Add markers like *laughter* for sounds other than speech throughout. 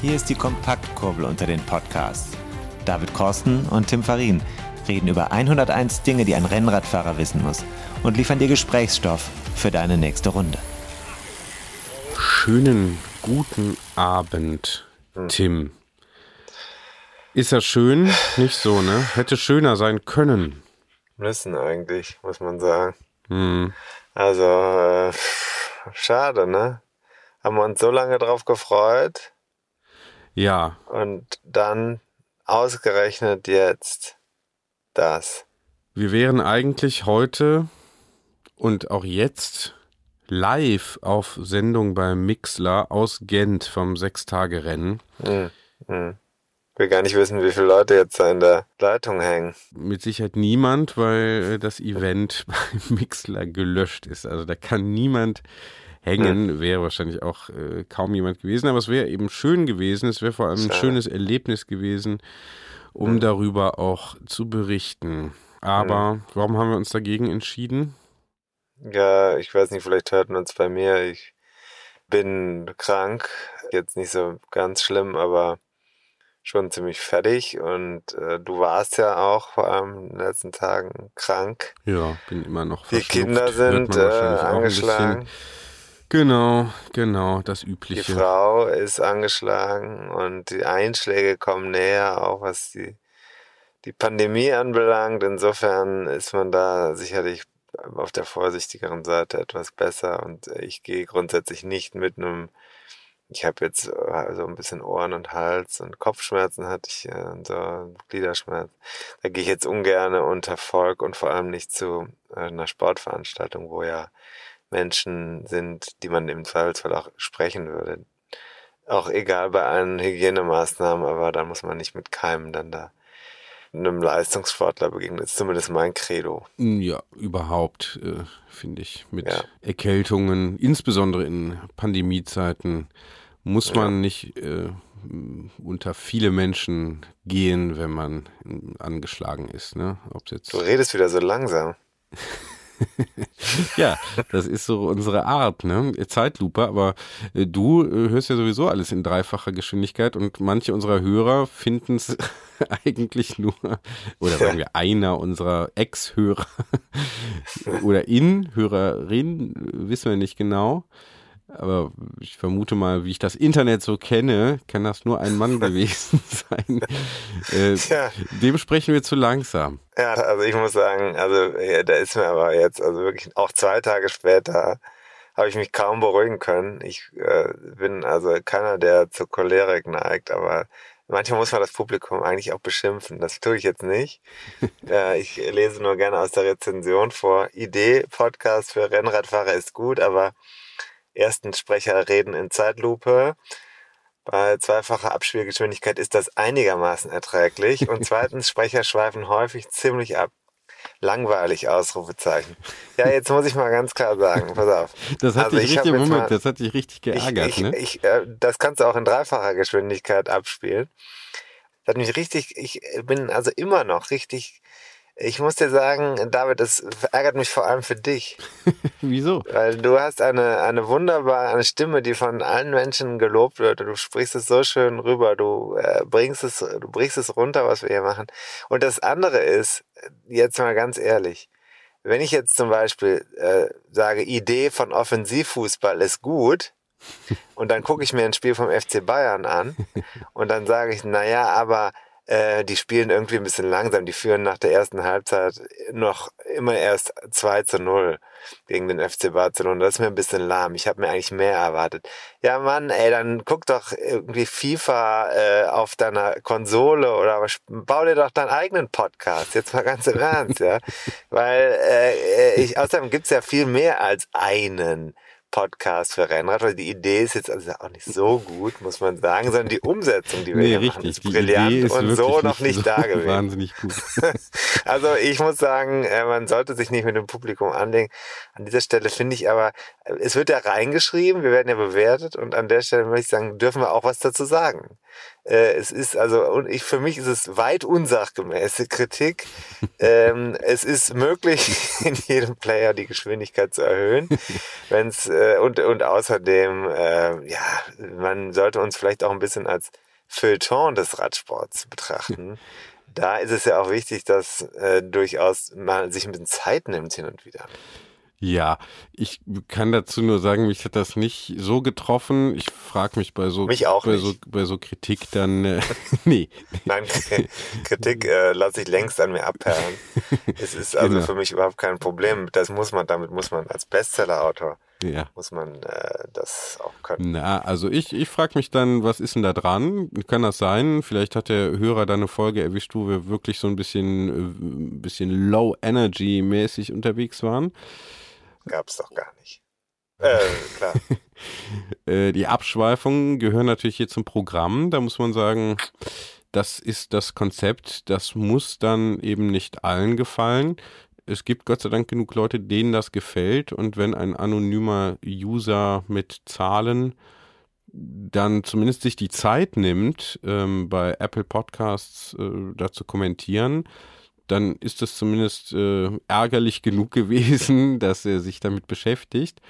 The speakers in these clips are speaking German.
Hier ist die Kompaktkurbel unter den Podcasts. David Korsten und Tim Farin reden über 101 Dinge, die ein Rennradfahrer wissen muss und liefern dir Gesprächsstoff für deine nächste Runde. Schönen guten Abend, Tim. Ist ja schön? Nicht so, ne? Hätte schöner sein können. Müssen eigentlich, muss man sagen. Hm. Also, äh, schade, ne? Haben wir uns so lange drauf gefreut Ja, und dann ausgerechnet jetzt das. wir wären eigentlich heute und auch jetzt live auf Sendung bei Mixler aus Gent vom Sechstagerennen. Hm, hm. Ich will gar nicht wissen, wie viele Leute jetzt da in der Leitung hängen. Mit Sicherheit niemand, weil das Event *laughs* bei Mixler gelöscht ist. Also da kann niemand hängen. Wäre wahrscheinlich auch äh, kaum jemand gewesen, aber es wäre eben schön gewesen. Es wäre vor allem ein schönes Erlebnis gewesen, um darüber auch zu berichten. Aber warum haben wir uns dagegen entschieden? Ja, ich weiß nicht, vielleicht hört man es bei mir. Ich bin krank. Jetzt nicht so ganz schlimm, aber schon ziemlich fertig. Und äh, du warst ja auch vor allem in den letzten Tagen krank. Ja, bin immer noch Die verschnupft. Kinder sind äh, angeschlagen. Genau, genau, das Die Übliche. Frau ist angeschlagen und die Einschläge kommen näher, auch was die, die Pandemie anbelangt. Insofern ist man da sicherlich auf der vorsichtigeren Seite etwas besser. Und ich gehe grundsätzlich nicht mit einem, ich habe jetzt so ein bisschen Ohren und Hals und Kopfschmerzen hatte ich äh, und so Gliederschmerzen. Da gehe ich jetzt ungern unter Volk und vor allem nicht zu äh, einer Sportveranstaltung, wo ja Menschen sind, die man im Zweifelsfall auch sprechen würde. Auch egal bei allen Hygienemaßnahmen, aber da muss man nicht mit Keimen dann da einem Leistungssportler begegnen. Das ist zumindest mein Credo. Ja, überhaupt, äh, finde ich. Mit Ja. Erkältungen, insbesondere in Pandemiezeiten, muss man nicht äh, unter viele Menschen gehen, wenn man äh, angeschlagen ist. Ne? Ob's jetzt Du redest wieder so langsam. *laughs* Ja, das ist so unsere Art, ne? Zeitlupe, aber äh, du äh, hörst ja sowieso alles in dreifacher Geschwindigkeit und manche unserer Hörer finden es *laughs* eigentlich nur, oder sagen wir einer unserer Ex-Hörer *laughs* oder In-Hörerin, wissen wir nicht genau. Aber ich vermute mal, wie ich das Internet so kenne, kann das nur ein Mann *laughs* gewesen sein. Äh, Tja. dem sprechen wir zu langsam. Ja, also ich muss sagen, also ja, da ist mir aber jetzt, also wirklich auch zwei Tage später, habe ich mich kaum beruhigen können. Ich äh, bin also keiner, der zur Cholerik neigt, aber manchmal muss man das Publikum eigentlich auch beschimpfen. Das tue ich jetzt nicht. *laughs* äh, ich lese nur gerne aus der Rezension vor. Idee, Podcast für Rennradfahrer ist gut, aber ersten Sprecher reden in Zeitlupe. Bei zweifacher Abspielgeschwindigkeit ist das einigermaßen erträglich. Und *laughs* zweitens, Sprecher schweifen häufig ziemlich ab. Langweilig, Ausrufezeichen. Ja, jetzt muss ich mal ganz klar sagen, pass auf. Das hat Also dich richtig, Moment, mal- das hat dich richtig geärgert, ich, ich, ne? Ich, äh, das kannst du auch in dreifacher Geschwindigkeit abspielen. Das hat mich richtig, ich bin also immer noch richtig, ich muss dir sagen, David, das ärgert mich vor allem für dich. *laughs* Wieso? Weil du hast eine, eine wunderbare eine Stimme, die von allen Menschen gelobt wird. Und du sprichst es so schön rüber. Du äh, bringst es, du bringst es runter, was wir hier machen. Und das andere ist, jetzt mal ganz ehrlich, wenn ich jetzt zum Beispiel äh, sage, Idee von Offensivfußball ist gut, und dann gucke ich mir ein Spiel vom FC Bayern an *laughs* und dann sage ich, naja, aber äh, die spielen irgendwie ein bisschen langsam. Die führen nach der ersten Halbzeit noch immer erst 2 zu 0 gegen den FC Barcelona. Das ist mir ein bisschen lahm. Ich habe mir eigentlich mehr erwartet. Ja, Mann, ey, dann guck doch irgendwie FIFA äh, auf deiner Konsole oder bau dir doch deinen eigenen Podcast. Jetzt mal ganz im Ernst, ja. *laughs* Weil äh, ich, außerdem gibt's ja viel mehr als einen. Podcast für Rennrad, weil die Idee ist jetzt also auch nicht so gut, muss man sagen, sondern die Umsetzung, die wir Nee, hier richtig. machen, ist Die brillant Idee ist und so noch nicht nicht da gewesen. *laughs* Wahnsinnig gut. *laughs* Also ich muss sagen, äh, man sollte sich nicht mit dem Publikum anlegen. An dieser Stelle finde ich aber, äh, es wird ja reingeschrieben, wir werden ja bewertet und an der Stelle möchte ich sagen, dürfen wir auch was dazu sagen. Äh, Es ist also, und ich, für mich ist es weit unsachgemäße Kritik. Ähm, es ist möglich, *laughs* in jedem Player die Geschwindigkeit zu erhöhen. *laughs* Wenn's, äh, und, und außerdem, äh, ja, man sollte uns vielleicht auch ein bisschen als Feuilleton des Radsports betrachten. Da ist es ja auch wichtig, dass äh, durchaus man sich ein bisschen Zeit nimmt hin und wieder. Ja, ich kann dazu nur sagen, mich hat das nicht so getroffen. Ich frage mich bei so Mich bei so bei so Kritik dann äh, *laughs* nee. Nein, Kritik äh, lasse ich längst an mir abperlen. Es ist also Genau. für mich überhaupt kein Problem. Das muss man, damit muss man als Bestseller-Autor, Ja. muss man äh, das auch können. Na, also ich, ich frage mich dann, was ist denn da dran? Kann das sein? Vielleicht hat der Hörer da eine Folge erwischt, wo wir wirklich so ein bisschen, äh, ein bisschen low energy mäßig unterwegs waren. Gab's doch gar nicht. Äh, klar. *laughs* Äh, die Abschweifungen gehören natürlich hier zum Programm. Da muss man sagen, das ist das Konzept. Das muss dann eben nicht allen gefallen. Es gibt Gott sei Dank genug Leute, denen das gefällt. Und wenn ein anonymer User mit Zahlen dann zumindest sich die Zeit nimmt, ähm, bei Apple Podcasts äh, da zu kommentieren, dann ist es zumindest äh, ärgerlich genug gewesen, *laughs* dass er sich damit beschäftigt.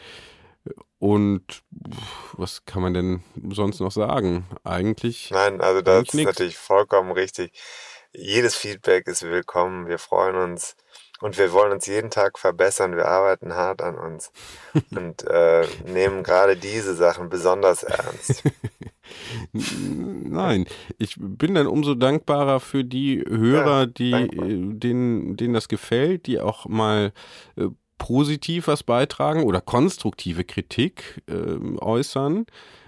Und was kann man denn sonst noch sagen? Eigentlich, Nein, also das ist nix. natürlich vollkommen richtig. Jedes Feedback ist willkommen. Wir freuen uns und wir wollen uns jeden Tag verbessern. Wir arbeiten hart an uns *laughs* und äh, nehmen gerade diese Sachen besonders ernst. *laughs* nein, ich bin dann umso dankbarer für die Hörer, Ja, die, dankbar. äh, denen, denen das gefällt, die auch mal äh, positiv was beitragen oder konstruktive Kritik äh, äußern.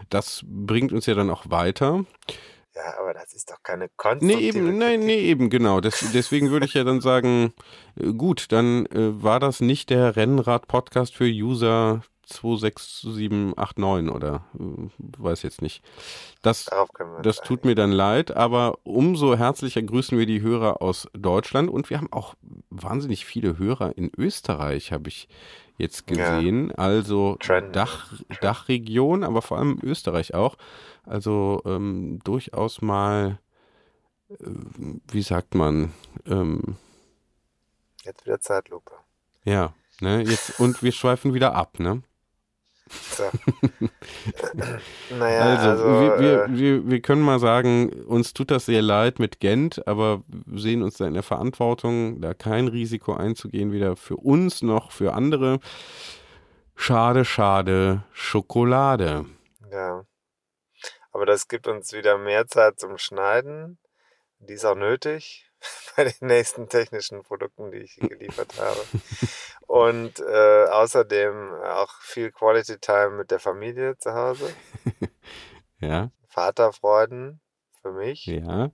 Das bringt uns ja dann auch weiter. Ja, aber das ist doch keine Nee, konstruktive eben, nein, nee, eben, genau. Das, deswegen würde ich ja dann sagen, äh, gut, dann äh, war das nicht der Rennrad-Podcast für User 26789 oder äh, weiß jetzt nicht. Das, das tut mir dann leid, aber umso herzlicher grüßen wir die Hörer aus Deutschland und wir haben auch wahnsinnig viele Hörer in Österreich, habe ich jetzt Ja. gesehen. Also Trend. Dach, Dachregion, aber vor allem Österreich auch. Also ähm, durchaus mal, äh, wie sagt man, ähm, Jetzt wieder Zeitlupe. ja, ne, jetzt und wir schweifen wieder ab, ne? So. *laughs* naja, Also, also, wir, wir, äh, wir, wir können mal sagen, uns tut das sehr leid mit Gent, aber wir sehen uns da in der Verantwortung, da kein Risiko einzugehen, weder für uns noch für andere. Schade, schade, Schokolade. ja. Aber das gibt uns wieder mehr Zeit zum Schneiden. Die ist auch nötig *laughs* bei den nächsten technischen Produkten, die ich geliefert habe. Und äh, außerdem auch viel Quality Time mit der Familie zu Hause. *laughs* Ja, Vaterfreuden für mich. ja.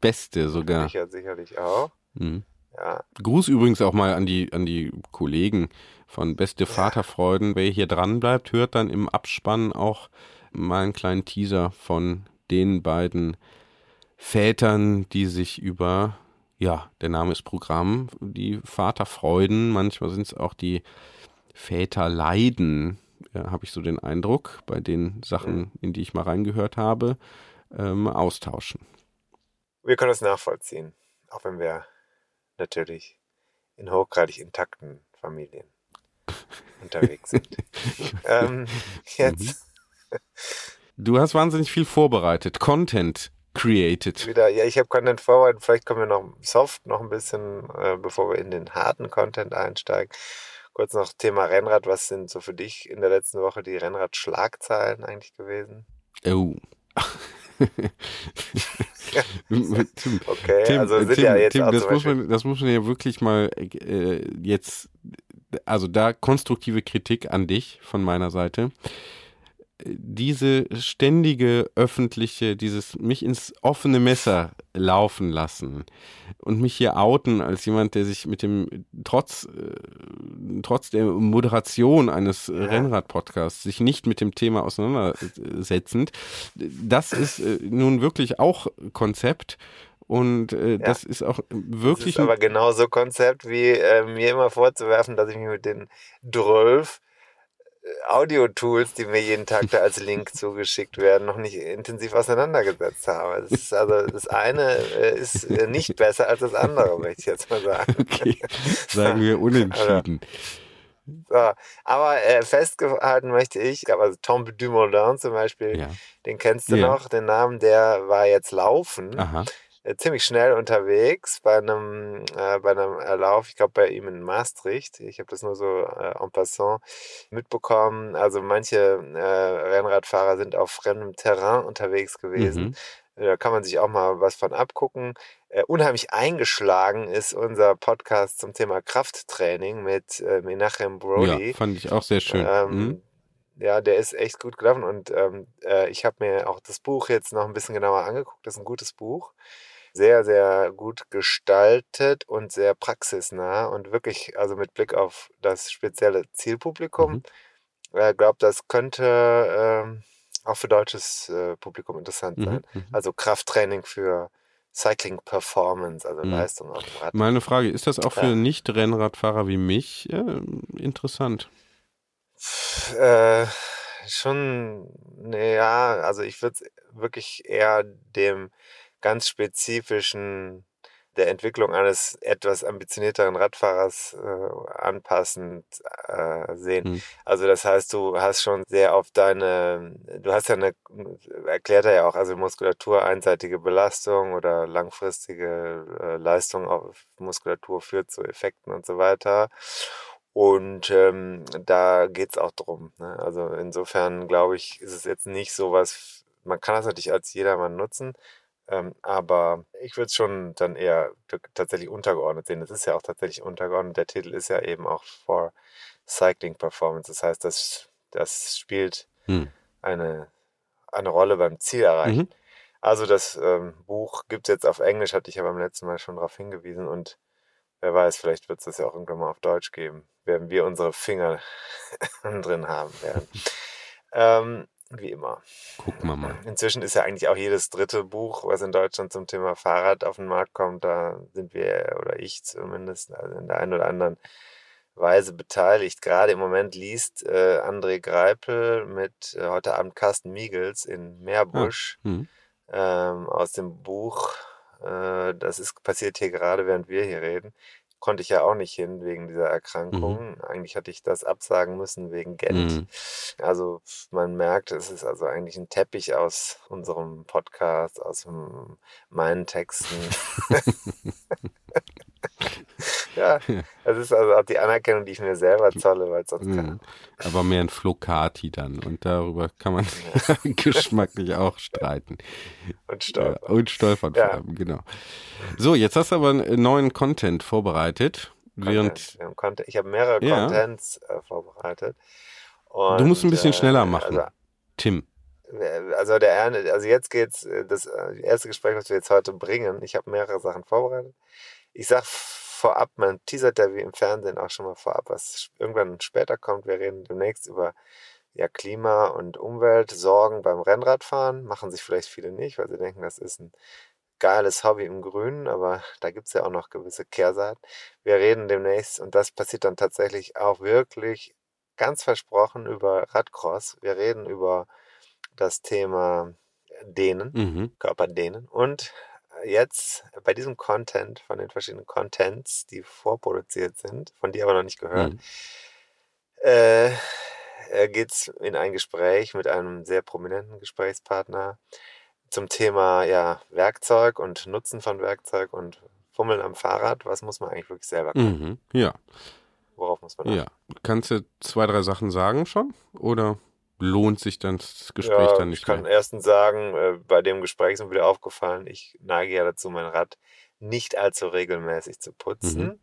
Beste sogar. mich ja sicherlich auch. Mhm. Ja, Gruß übrigens auch mal an die, an die Kollegen von Beste Vaterfreuden. Wer hier dran bleibt, hört dann im Abspann auch mal einen kleinen Teaser von den beiden Vätern, die sich über, ja, der Name ist Programm, die Vaterfreuden, manchmal sind es auch die Väterleiden, ja, habe ich so den Eindruck, bei den Sachen, in die ich mal reingehört habe, ähm, austauschen. wir können es nachvollziehen. Auch wenn wir natürlich in hochgradig intakten Familien *laughs* unterwegs sind. *laughs* ähm, jetzt Du hast wahnsinnig viel vorbereitet, Content created. wieder, ja, ich habe Content vorbereitet. Vielleicht kommen wir noch soft noch ein bisschen, äh, bevor wir in den harten Content einsteigen. Kurz noch Thema Rennrad. Was sind so für dich in der letzten Woche die Rennrad-Schlagzeilen eigentlich gewesen? Oh. *laughs* *laughs* okay, Tim, also sind Tim, ja jetzt Tim, auch das, muss man, das muss man ja wirklich mal äh, jetzt, also da konstruktive Kritik an dich von meiner Seite. Diese ständige öffentliche, dieses mich ins offene Messer laufen lassen und mich hier outen als jemand, der sich mit dem, trotz, äh, trotz der Moderation eines Rennrad-Podcasts, sich nicht mit dem Thema auseinandersetzend, das ist äh, nun wirklich auch Konzept und äh, das ist auch das wirklich ist aber genauso Konzept, wie äh, mir immer vorzuwerfen, dass ich mich mit den 12 Audio-Tools, die mir jeden Tag da als Link zugeschickt werden, noch nicht intensiv auseinandergesetzt habe. Das ist also das eine äh, ist äh, nicht besser als das andere, möchte ich jetzt mal sagen. okay, *laughs* sagen wir unentschieden. So, aber äh, festgehalten möchte ich, glaube, also Tom Dumoulin zum Beispiel, Ja. den kennst du Ja. noch, den Namen, der war jetzt laufen. Aha. Äh, ziemlich schnell unterwegs bei einem, äh, bei einem Lauf, ich glaube bei ihm in Maastricht. Ich habe das nur so äh, en passant mitbekommen. Also manche äh, Rennradfahrer sind auf fremdem Terrain unterwegs gewesen. Mhm. Da kann man sich auch mal was von abgucken. Äh, unheimlich eingeschlagen ist unser Podcast zum Thema Krafttraining mit äh, Menachem Brody. Ja, fand ich auch sehr schön. Ähm, Mhm. Ja, der ist echt gut gelaufen und ähm, äh, ich habe mir auch das Buch jetzt noch ein bisschen genauer angeguckt. Das ist ein gutes Buch. Sehr, sehr gut gestaltet und sehr praxisnah und wirklich, also mit Blick auf das spezielle Zielpublikum. Mhm. Ich glaube, das könnte ähm, auch für deutsches äh, Publikum interessant Mhm. sein. Mhm. Also Krafttraining für Cycling Performance, also Mhm. Leistung auf dem Rad. Meine Frage, ist das auch für Ja. Nicht-Rennradfahrer wie mich äh, interessant? Äh, schon, ja, also ich würde wirklich eher dem ganz spezifischen der Entwicklung eines etwas ambitionierteren Radfahrers äh, anpassend äh, sehen. Hm. Also das heißt, du hast schon sehr auf deine, du hast ja eine, erklärt er ja auch, also Muskulatur, einseitige Belastung oder langfristige äh, Leistung auf Muskulatur führt zu Effekten und so weiter. Und ähm, da geht's auch drum. Ne? Also insofern glaube ich, ist es jetzt nicht so was, man kann das natürlich als jedermann nutzen, ähm, aber ich würde es schon dann eher tatsächlich untergeordnet sehen. Das ist ja auch tatsächlich untergeordnet. Der Titel ist ja eben auch for Cycling Performance. Das heißt, das, das spielt Hm. eine, eine Rolle beim Zielerreichen. Mhm. Also das ähm, Buch gibt es jetzt auf Englisch, hatte ich ja beim letzten Mal schon darauf hingewiesen und wer weiß, vielleicht wird es das ja auch irgendwann mal auf Deutsch geben, werden wir unsere Finger *laughs* drin haben werden. *laughs* Ähm, wie immer. Gucken wir mal. Inzwischen ist ja eigentlich auch jedes dritte Buch, was in Deutschland zum Thema Fahrrad auf den Markt kommt, da sind wir, oder ich zumindest, also in der einen oder anderen Weise beteiligt. Gerade im Moment liest äh, André Greipel mit äh, heute Abend Carsten Miegels in Meerbusch Hm. ähm, aus dem Buch. Äh, das ist passiert hier gerade, während wir hier reden. Konnte ich ja auch nicht hin wegen dieser Erkrankung. Eigentlich hatte ich das absagen müssen wegen Gent. Mhm. Also man merkt, es ist also eigentlich ein Teppich aus unserem Podcast, aus meinen Texten. *laughs* *laughs* *laughs* ja, das ist also auch die Anerkennung, die ich mir selber zolle, weil sonst Mhm. kann. Aber mehr ein Flocati dann. Und darüber kann man *laughs* geschmacklich auch streiten. Und Ja, stolpern. und stolpern Ja. vor allem, genau. So, jetzt hast du aber einen neuen Content vorbereitet. Während Content. Content. Ich habe mehrere Ja. Contents äh, vorbereitet. du musst ein Und, bisschen äh, schneller machen, Also, Tim. also der Erne- also jetzt geht's äh, das äh, erste Gespräch, was wir jetzt heute bringen. Ich habe mehrere Sachen vorbereitet. Ich sag vorab, man teasert ja wie im Fernsehen auch schon mal vorab, was irgendwann später kommt. Wir reden demnächst über ja, Klima- und Umweltsorgen beim Rennradfahren. Machen sich vielleicht viele nicht, weil sie denken, das ist ein geiles Hobby im Grünen, aber *laughs* da gibt's ja auch noch gewisse Kehrseiten. Wir reden demnächst, und das passiert dann tatsächlich auch wirklich ganz versprochen über Radcross. Wir reden über das Thema Dehnen, Mhm. Körperdehnen. Und jetzt bei diesem Content, von den verschiedenen Contents, die vorproduziert sind, von dir aber noch nicht gehört, Mhm. äh, äh, geht's in ein Gespräch mit einem sehr prominenten Gesprächspartner zum Thema ja, Werkzeug und Nutzen von Werkzeug und Fummeln am Fahrrad. Was muss man eigentlich wirklich selber können? Mhm. Ja, Worauf muss man achten? ja. Kannst du zwei, drei Sachen sagen schon? Oder? Lohnt sich dann das Gespräch ja, dann nicht Ich kann mehr. erstens sagen, äh, bei dem Gespräch ist mir wieder aufgefallen, ich neige ja dazu, mein Rad nicht allzu regelmäßig zu putzen. Mhm.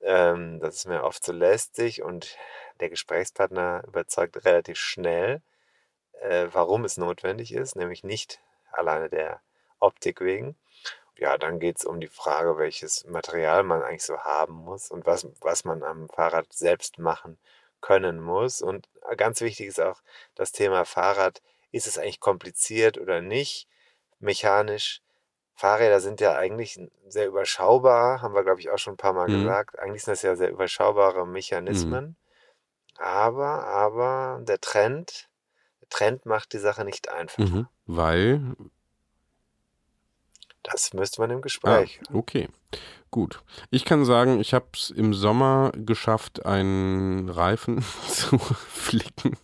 Ähm, das ist mir oft zu lästig und der Gesprächspartner überzeugt relativ schnell, äh, warum es notwendig ist, nämlich nicht alleine der Optik wegen. Ja, dann geht es um die Frage, welches Material man eigentlich so haben muss und was, was man am Fahrrad selbst machen können muss. Und ganz wichtig ist auch das Thema Fahrrad. Ist es eigentlich kompliziert oder nicht? Mechanisch. Fahrräder sind ja eigentlich sehr überschaubar, haben wir, glaube ich, auch schon ein paar Mal Mhm. gesagt. Eigentlich sind das ja sehr überschaubare Mechanismen. Aber, aber der Trend, der Trend macht die Sache nicht einfacher. Mhm. Weil, Das müsste man im ah, Gespräch. okay, gut. Ich kann sagen, ich habe es im Sommer geschafft, einen Reifen *laughs* zu flicken.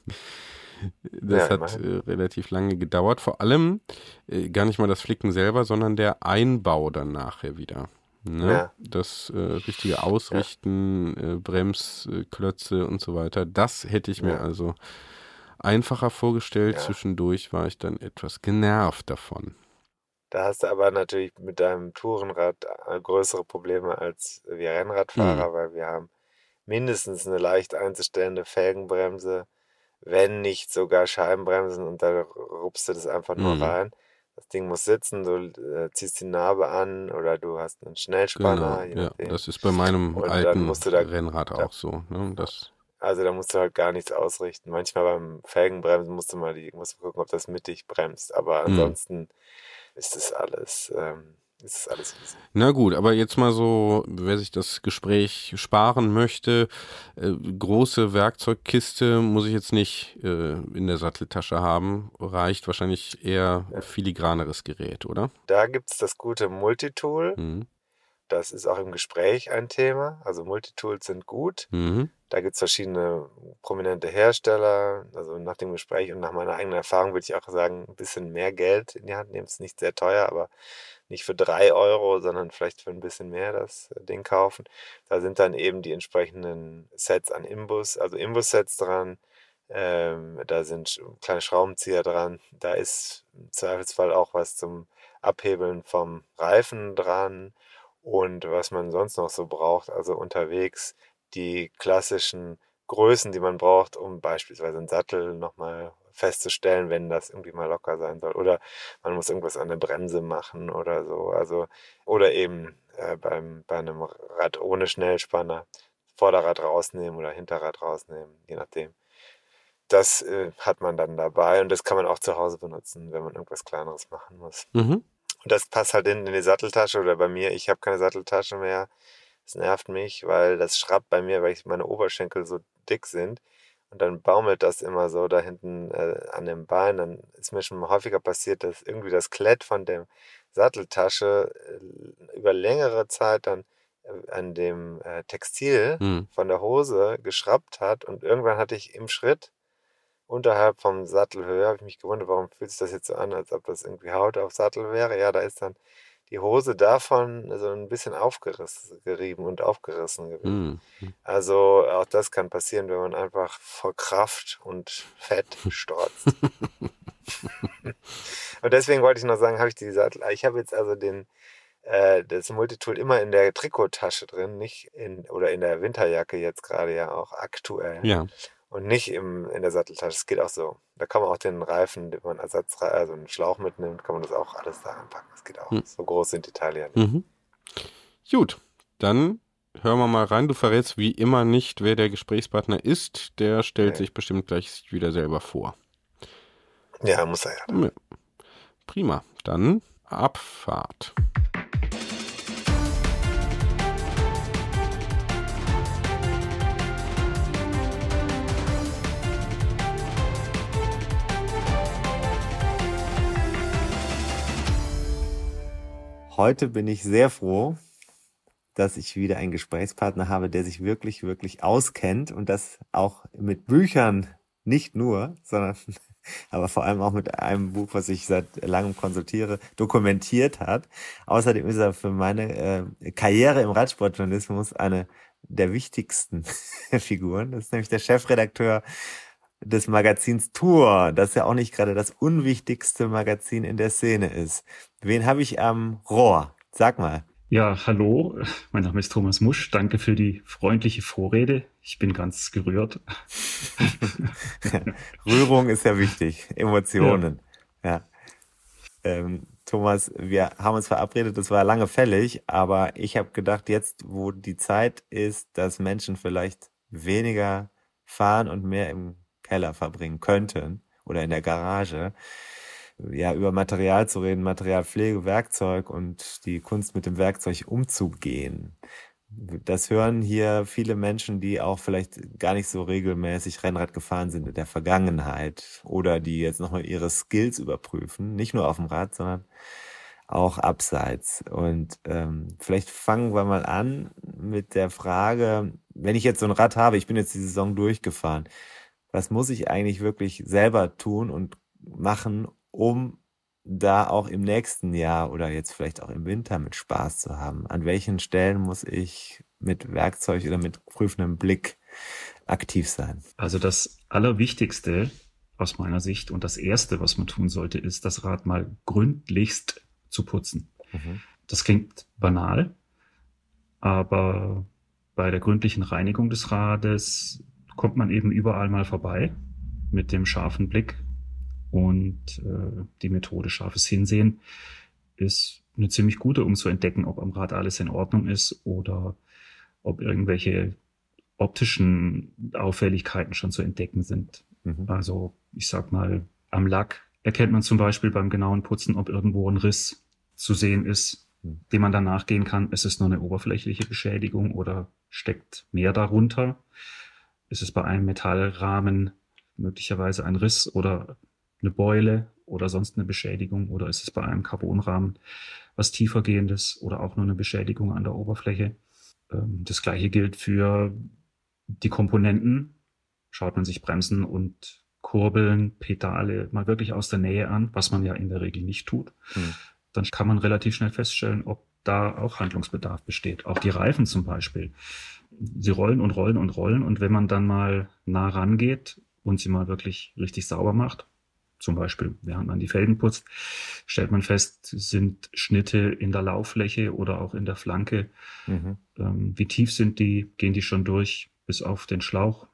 Das Ja, hat äh, relativ lange gedauert. Vor allem äh, gar nicht mal das Flicken selber, sondern der Einbau dann nachher wieder. Ne? Ja. Das äh, richtige Ausrichten, äh, Bremsklötze und so weiter. Das hätte ich mir Ja. also einfacher vorgestellt. Ja. Zwischendurch war ich dann etwas genervt davon. Da hast du aber natürlich mit deinem Tourenrad äh, größere Probleme als wir Rennradfahrer, weil wir haben mindestens eine leicht einzustellende Felgenbremse, wenn nicht sogar Scheibenbremsen und da rupst du das einfach nur Mhm. rein. Das Ding muss sitzen, du äh, ziehst die Narbe an oder du hast einen Schnellspanner, Genau, ja, das ist bei meinem Und alten da- Rennrad da- auch so. Ne? Das, Also da musst du halt gar nichts ausrichten. Manchmal beim Felgenbremsen musst du mal die, musst du gucken, ob das mittig bremst. Aber Mhm. Ist das alles, ähm, ist das alles easy. na gut, aber jetzt mal so, wer sich das Gespräch sparen möchte, äh, große Werkzeugkiste muss ich jetzt nicht äh, in der Satteltasche haben. Reicht wahrscheinlich eher Ja. filigraneres Gerät, oder? Da gibt es das gute Multitool. Mhm. Das ist auch im Gespräch ein Thema. Also Multitools sind gut. Mhm. Da gibt es verschiedene prominente Hersteller. Also nach dem Gespräch und nach meiner eigenen Erfahrung würde ich auch sagen, ein bisschen mehr Geld in die Hand nehmen. Ist nicht sehr teuer, aber nicht für drei Euro, sondern vielleicht für ein bisschen mehr das äh, Ding kaufen. Da sind dann eben die entsprechenden Sets an Imbus, also Imbus-Sets dran. Ähm, da sind kleine Schraubenzieher dran. Da ist im Zweifelsfall auch was zum Abhebeln vom Reifen dran. Und was man sonst noch so braucht, also unterwegs die klassischen Größen, die man braucht, um beispielsweise einen Sattel nochmal festzustellen, wenn das irgendwie mal locker sein soll. Oder man muss irgendwas an der Bremse machen oder so. Also, oder eben äh, beim, bei einem Rad ohne Schnellspanner Vorderrad rausnehmen oder Hinterrad rausnehmen, je nachdem. Das äh, hat man dann dabei und das kann man auch zu Hause benutzen, wenn man irgendwas Kleineres machen muss. Mhm. Und das passt halt in, in die Satteltasche oder bei mir, ich habe keine Satteltasche mehr. Das nervt mich, weil das schrappt bei mir, weil ich meine Oberschenkel so dick sind. Und dann baumelt das immer so da hinten äh, an dem Bein. Dann ist mir schon häufiger passiert, dass irgendwie das Klett von der Satteltasche äh, über längere Zeit dann äh, an dem äh, Textil Mhm. von der Hose geschraubt hat. Und irgendwann hatte ich im Schritt unterhalb vom Sattelhöhe, habe ich mich gewundert, warum fühlt sich das jetzt so an, als ob das irgendwie Haut auf Sattel wäre. Ja, da ist dann die Hose davon so ein bisschen aufgerissen, gerieben und aufgerissen gewesen. Mhm. Also auch das kann passieren, wenn man einfach vor Kraft und Fett *laughs* strotzt. und deswegen wollte ich noch sagen, habe ich die Sattel, ich habe jetzt also den äh, das Multitool immer in der Trikottasche drin, nicht in oder in der Winterjacke jetzt gerade ja auch aktuell Ja. Und nicht im, in der Satteltasche. Es geht auch so. Da kann man auch den Reifen, den man Ersatz, also einen Schlauch mitnimmt, kann man das auch alles da anpacken. Das geht auch. Hm. So groß sind die Teile ja nicht. Mhm. Gut, dann hören wir mal rein. Du verrätst wie immer nicht, wer der Gesprächspartner ist. Der stellt Nee. sich bestimmt gleich wieder selber vor. Ja, muss er ja. Ja. Prima. Dann Abfahrt. Heute bin ich sehr froh, dass ich wieder einen Gesprächspartner habe, der sich wirklich, wirklich auskennt und das auch mit Büchern nicht nur, sondern *laughs* aber vor allem auch mit einem Buch, was ich seit langem konsultiere, dokumentiert hat. Außerdem ist er für meine äh, Karriere im Radsportjournalismus eine der wichtigsten *laughs* Figuren. Das ist nämlich der Chefredakteur des Magazins Tour, das ja auch nicht gerade das unwichtigste Magazin in der Szene ist. Wen habe ich am Rohr? Sag mal. Ja, hallo, mein Name ist Thomas Musch. Danke für die freundliche Vorrede. Ich bin ganz gerührt. *laughs* Rührung ist ja wichtig, Emotionen. Ja. ja. Ähm, Thomas, wir haben uns verabredet, das war lange fällig, aber ich habe gedacht, jetzt, wo die Zeit ist, dass Menschen vielleicht weniger fahren und mehr im Keller verbringen könnten oder in der Garage, ja, über Material zu reden, Materialpflege, Werkzeug und die Kunst mit dem Werkzeug umzugehen. Das hören hier viele Menschen, die auch vielleicht gar nicht so regelmäßig Rennrad gefahren sind in der Vergangenheit oder die jetzt nochmal ihre Skills überprüfen, nicht nur auf dem Rad, sondern auch abseits. Und ähm, vielleicht fangen wir mal an mit der Frage, wenn ich jetzt so ein Rad habe, ich bin jetzt die Saison durchgefahren, was muss ich eigentlich wirklich selber tun und machen, um da auch im nächsten Jahr oder jetzt vielleicht auch im Winter mit Spaß zu haben? An welchen Stellen muss ich mit Werkzeug oder mit prüfendem Blick aktiv sein? Also das Allerwichtigste aus meiner Sicht und das Erste, was man tun sollte, ist, das Rad mal gründlichst zu putzen. Mhm. Das klingt banal, aber bei der gründlichen Reinigung des Rades kommt man eben überall mal vorbei mit dem scharfen Blick und äh, die Methode scharfes Hinsehen ist eine ziemlich gute, um zu entdecken, ob am Rad alles in Ordnung ist oder ob irgendwelche optischen Auffälligkeiten schon zu entdecken sind. Mhm. Also ich sag mal, am Lack erkennt man zum Beispiel beim genauen Putzen, ob irgendwo ein Riss zu sehen ist, mhm. dem man dann nachgehen kann. Ist es nur eine oberflächliche Beschädigung oder steckt mehr darunter? Ist es bei einem Metallrahmen möglicherweise ein Riss oder eine Beule oder sonst eine Beschädigung oder ist es bei einem Carbonrahmen was tiefergehendes oder auch nur eine Beschädigung an der Oberfläche. Ähm, das gleiche gilt für die Komponenten. Schaut man sich Bremsen und Kurbeln, Pedale mal wirklich aus der Nähe an, was man ja in der Regel nicht tut, hm. dann kann man relativ schnell feststellen, ob da auch Handlungsbedarf besteht. Auch die Reifen zum Beispiel. Sie rollen und rollen und rollen und wenn man dann mal nah rangeht und sie mal wirklich richtig sauber macht, zum Beispiel während man die Felgen putzt, stellt man fest, sind Schnitte in der Lauffläche oder auch in der Flanke. Mhm. Ähm, wie tief sind die? Gehen die schon durch bis auf den Schlauch?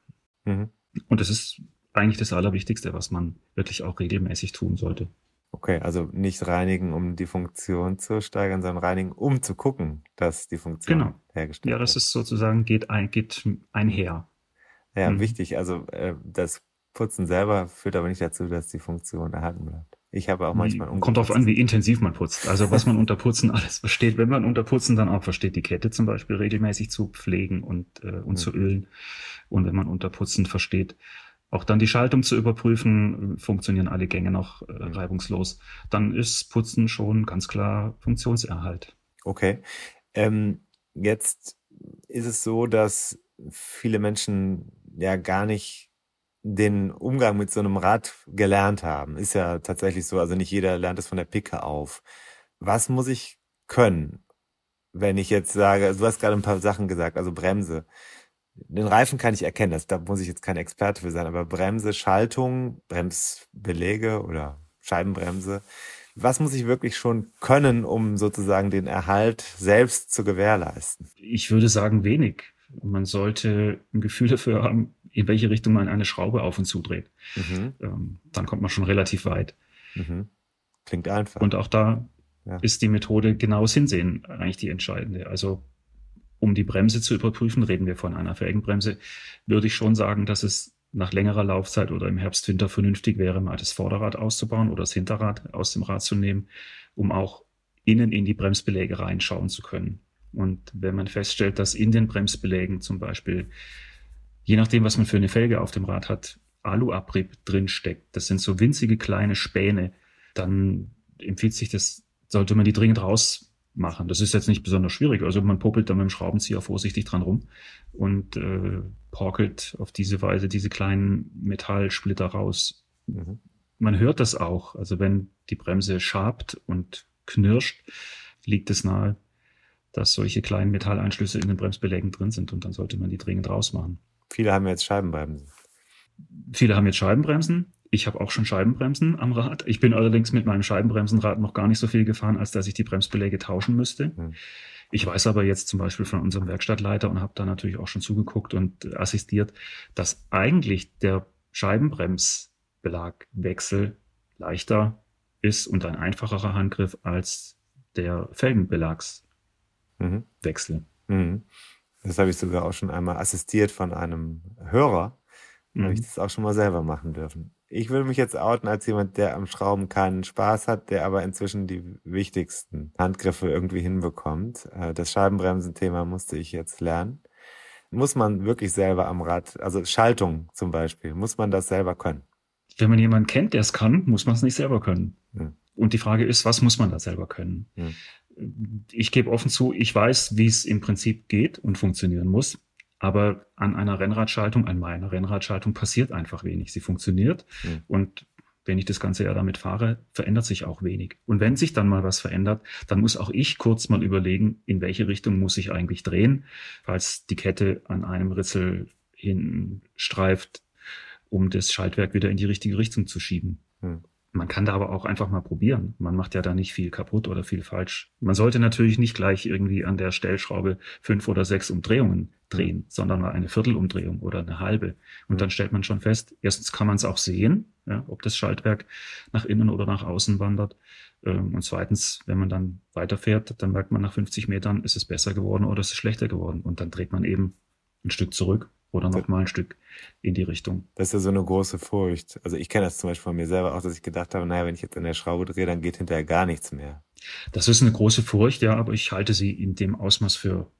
Mhm. Und das ist eigentlich das Allerwichtigste, was man wirklich auch regelmäßig tun sollte. Okay, also nicht reinigen, um die Funktion zu steigern, sondern reinigen, um zu gucken, dass die Funktion genau. hergestellt wird. Ja, das ist sozusagen geht, ein, geht einher. Ja, mhm. wichtig. Also äh, das Putzen selber führt aber nicht dazu, dass die Funktion erhalten bleibt. Ich habe auch manchmal Kommt darauf an, wie intensiv man putzt. Also was man unter Putzen alles versteht. Wenn man unter Putzen dann auch versteht, die Kette zum Beispiel regelmäßig zu pflegen und, äh, und mhm. zu ölen. Und wenn man unter Putzen versteht, auch dann die Schaltung zu überprüfen, funktionieren alle Gänge noch äh, reibungslos, dann ist Putzen schon ganz klar Funktionserhalt. Okay. Ähm, jetzt ist es so, dass viele Menschen ja gar nicht den Umgang mit so einem Rad gelernt haben. Ist ja tatsächlich so. Also nicht jeder lernt es von der Picke auf. Was muss ich können, wenn ich jetzt sage, du hast gerade ein paar Sachen gesagt, also Bremse. Den Reifen kann ich erkennen, das, da muss ich jetzt kein Experte für sein, aber Bremse, Schaltung, Bremsbelege oder Scheibenbremse, was muss ich wirklich schon können, um sozusagen den Erhalt selbst zu gewährleisten? Ich würde sagen wenig. Man sollte ein Gefühl dafür haben, in welche Richtung man eine Schraube auf und zudreht. Mhm. Ähm, dann kommt man schon relativ weit. Mhm. Klingt einfach. Und auch da ja. ist die Methode genaues Hinsehen eigentlich die entscheidende. Also um die Bremse zu überprüfen, reden wir von einer Felgenbremse, würde ich schon sagen, dass es nach längerer Laufzeit oder im Herbst, Winter vernünftig wäre, mal das Vorderrad auszubauen oder das Hinterrad aus dem Rad zu nehmen, um auch innen in die Bremsbeläge reinschauen zu können. Und wenn man feststellt, dass in den Bremsbelägen zum Beispiel, je nachdem, was man für eine Felge auf dem Rad hat, Aluabrieb drin steckt, das sind so winzige kleine Späne, dann empfiehlt sich das, sollte man die dringend rausmachen. Das ist jetzt nicht besonders schwierig. Also man popelt da mit dem Schraubenzieher vorsichtig dran rum und äh, porkelt auf diese Weise diese kleinen Metallsplitter raus. Mhm. Man hört das auch. Also wenn die Bremse schabt und knirscht, liegt es nahe, dass solche kleinen Metalleinschlüsse in den Bremsbelägen drin sind und dann sollte man die dringend rausmachen. Viele haben jetzt Scheibenbremsen. viele haben jetzt Scheibenbremsen. Ich habe auch schon Scheibenbremsen am Rad. Ich bin allerdings mit meinem Scheibenbremsenrad noch gar nicht so viel gefahren, als dass ich die Bremsbeläge tauschen müsste. Mhm. Ich weiß aber jetzt zum Beispiel von unserem Werkstattleiter und habe da natürlich auch schon zugeguckt und assistiert, dass eigentlich der Scheibenbremsbelagwechsel leichter ist und ein einfacherer Handgriff als der Felgenbelagswechsel. Mhm. Mhm. Das habe ich sogar auch schon einmal assistiert von einem Hörer. Mhm. Habe ich das auch schon mal selber machen dürfen. Ich will mich jetzt outen als jemand, der am Schrauben keinen Spaß hat, der aber inzwischen die wichtigsten Handgriffe irgendwie hinbekommt. Äh, das Scheibenbremsen-Thema musste ich jetzt lernen. Muss man wirklich selber am Rad, also Schaltung zum Beispiel, muss man das selber können? Wenn man jemanden kennt, der es kann, muss man es nicht selber können. Hm. Und die Frage ist, was muss man da selber können? Hm. Ich gebe offen zu, ich weiß, wie es im Prinzip geht und funktionieren muss. Aber an einer Rennradschaltung, an meiner Rennradschaltung passiert einfach wenig. Sie funktioniert mhm. und wenn ich das ganze Jahr damit fahre, verändert sich auch wenig. Und wenn sich dann mal was verändert, dann muss auch ich kurz mal überlegen, in welche Richtung muss ich eigentlich drehen, falls die Kette an einem Ritzel hin streift, um das Schaltwerk wieder in die richtige Richtung zu schieben. Mhm. Man kann da aber auch einfach mal probieren. Man macht ja da nicht viel kaputt oder viel falsch. Man sollte natürlich nicht gleich irgendwie an der Stellschraube fünf oder sechs Umdrehungen drehen, sondern mal eine Viertelumdrehung oder eine halbe. Und dann stellt man schon fest, erstens kann man es auch sehen, ja, ob das Schaltwerk nach innen oder nach außen wandert. Ähm, und zweitens, wenn man dann weiterfährt, dann merkt man nach 50 Metern, ist es besser geworden oder ist es schlechter geworden. Und dann dreht man eben ein Stück zurück oder noch mal ein Stück in die Richtung. Das ist ja so eine große Furcht. Also ich kenne das zum Beispiel von mir selber auch, dass ich gedacht habe, naja, wenn ich jetzt an der Schraube drehe, dann geht hinterher gar nichts mehr. Das ist eine große Furcht, ja, aber ich halte sie in dem Ausmaß für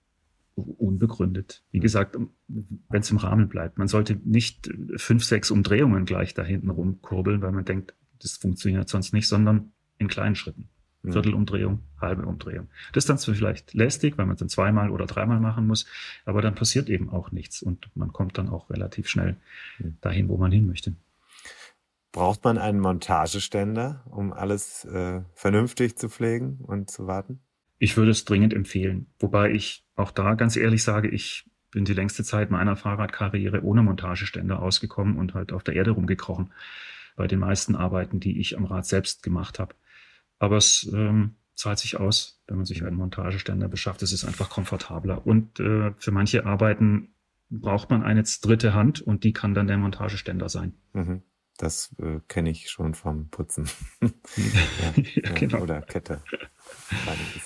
unbegründet. Wie gesagt, wenn es im Rahmen bleibt. Man sollte nicht fünf, sechs Umdrehungen gleich da hinten rumkurbeln, weil man denkt, das funktioniert sonst nicht, sondern in kleinen Schritten. Mhm. Viertelumdrehung, halbe Umdrehung. Das ist dann zwar vielleicht lästig, weil man es dann zweimal oder dreimal machen muss, aber dann passiert eben auch nichts und man kommt dann auch relativ schnell mhm. dahin, wo man hin möchte. Braucht man einen Montageständer, um alles äh, vernünftig zu pflegen und zu warten? Ich würde es dringend empfehlen. Wobei ich auch da ganz ehrlich sage, ich bin die längste Zeit meiner Fahrradkarriere ohne Montageständer ausgekommen und halt auf der Erde rumgekrochen bei den meisten Arbeiten, die ich am Rad selbst gemacht habe. Aber es ähm, zahlt sich aus, wenn man sich einen Montageständer beschafft. Es ist einfach komfortabler. Und äh, für manche Arbeiten braucht man eine dritte Hand und die kann dann der Montageständer sein. Mhm. Das äh, kenne ich schon vom Putzen. *laughs* ja, ja, genau. Oder Kette.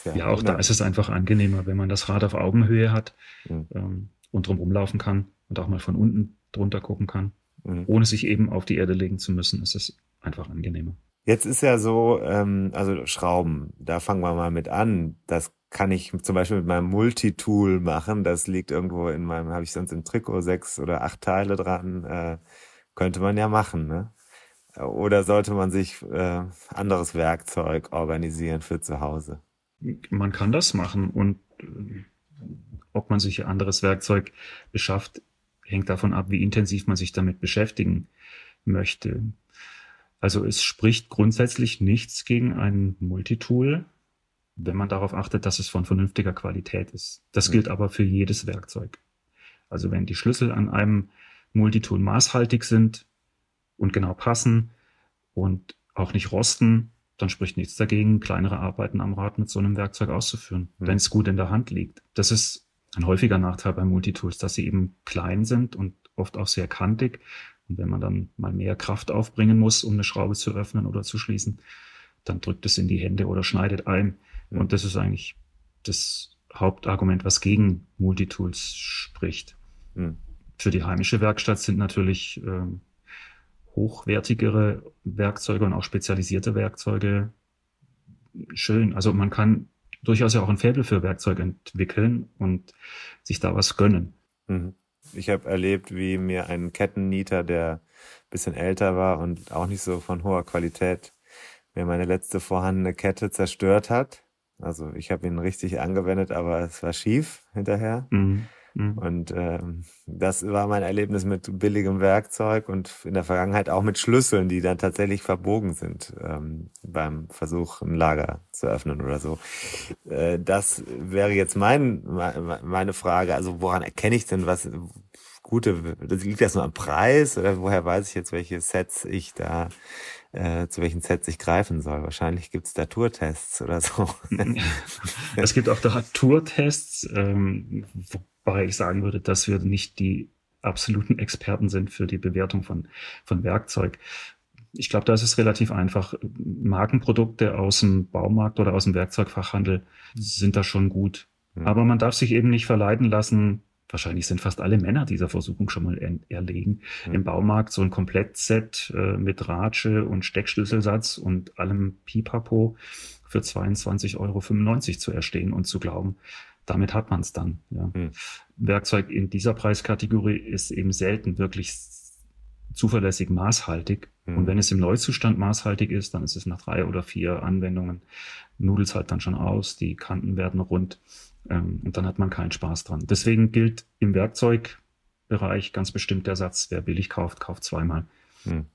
Ja, ja, auch da ist es einfach angenehmer, wenn man das Rad auf Augenhöhe hat mhm. ähm, und drumherum laufen kann und auch mal von unten drunter gucken kann, mhm. ohne sich eben auf die Erde legen zu müssen. ist Es einfach angenehmer. Jetzt ist ja so, ähm, also Schrauben, da fangen wir mal mit an. Das kann ich zum Beispiel mit meinem Multitool machen. Das liegt irgendwo in meinem, habe ich sonst im Trikot sechs oder acht Teile dran. Äh, könnte man ja machen, ne? Oder sollte man sich äh, anderes Werkzeug organisieren für zu Hause? Man kann das machen und äh, ob man sich anderes Werkzeug beschafft, hängt davon ab, wie intensiv man sich damit beschäftigen möchte. Also es spricht grundsätzlich nichts gegen ein Multitool, wenn man darauf achtet, dass es von vernünftiger Qualität ist. Das gilt aber für jedes Werkzeug. Also wenn die Schlüssel an einem Multitool maßhaltig sind und genau passen und auch nicht rosten, dann spricht nichts dagegen, kleinere Arbeiten am Rad mit so einem Werkzeug auszuführen, mhm. wenn es gut in der Hand liegt. Das ist ein häufiger Nachteil bei Multitools, dass sie eben klein sind und oft auch sehr kantig und wenn man dann mal mehr Kraft aufbringen muss, um eine Schraube zu öffnen oder zu schließen, dann drückt es in die Hände oder schneidet ein. Mhm. Und das ist eigentlich das Hauptargument, was gegen Multitools spricht. Mhm. Für die heimische Werkstatt sind natürlich äh, hochwertigere Werkzeuge und auch spezialisierte Werkzeuge schön. Also man kann durchaus ja auch ein Faible für Werkzeuge entwickeln und sich da was gönnen. Mhm. Ich habe erlebt, wie mir ein Kettennieter, der ein bisschen älter war und auch nicht so von hoher Qualität, mir meine letzte vorhandene Kette zerstört hat. Also ich habe ihn richtig angewendet, aber es war schief hinterher. Mhm. Mhm. Und ähm, das war mein Erlebnis mit billigem Werkzeug und in der Vergangenheit auch mit Schlüsseln, die dann tatsächlich verbogen sind ähm, beim Versuch, ein Lager zu öffnen oder so. Äh, das wäre jetzt mein, meine Frage. Also woran erkenne ich denn, was gute, das liegt das nur am Preis oder woher weiß ich jetzt, welche Sets ich da, äh, zu welchen Sets ich greifen soll? Wahrscheinlich gibt's da Tourtests oder so. *laughs* es gibt auch da Tourtests, ähm, wobei ich sagen würde, dass wir nicht die absoluten Experten sind für die Bewertung von, von Werkzeug. Ich glaube, da ist es relativ einfach. Markenprodukte aus dem Baumarkt oder aus dem Werkzeugfachhandel sind da schon gut. Mhm. Aber man darf sich eben nicht verleiten lassen. Wahrscheinlich sind fast alle Männer dieser Versuchung schon mal er erlegen. Mhm. Im Baumarkt so ein Komplettset äh, mit Ratsche und Steckschlüsselsatz und allem Pipapo für 22,95 Euro zu erstehen und zu glauben, damit hat man es dann. Ja. Mhm. Werkzeug in dieser Preiskategorie ist eben selten wirklich zuverlässig maßhaltig. Mhm. Und wenn es im Neuzustand maßhaltig ist, dann ist es nach drei oder vier Anwendungen, nudelt halt dann schon aus, die Kanten werden rund ähm, und dann hat man keinen Spaß dran. Deswegen gilt im Werkzeugbereich ganz bestimmt der Satz, wer billig kauft, kauft zweimal. Mhm.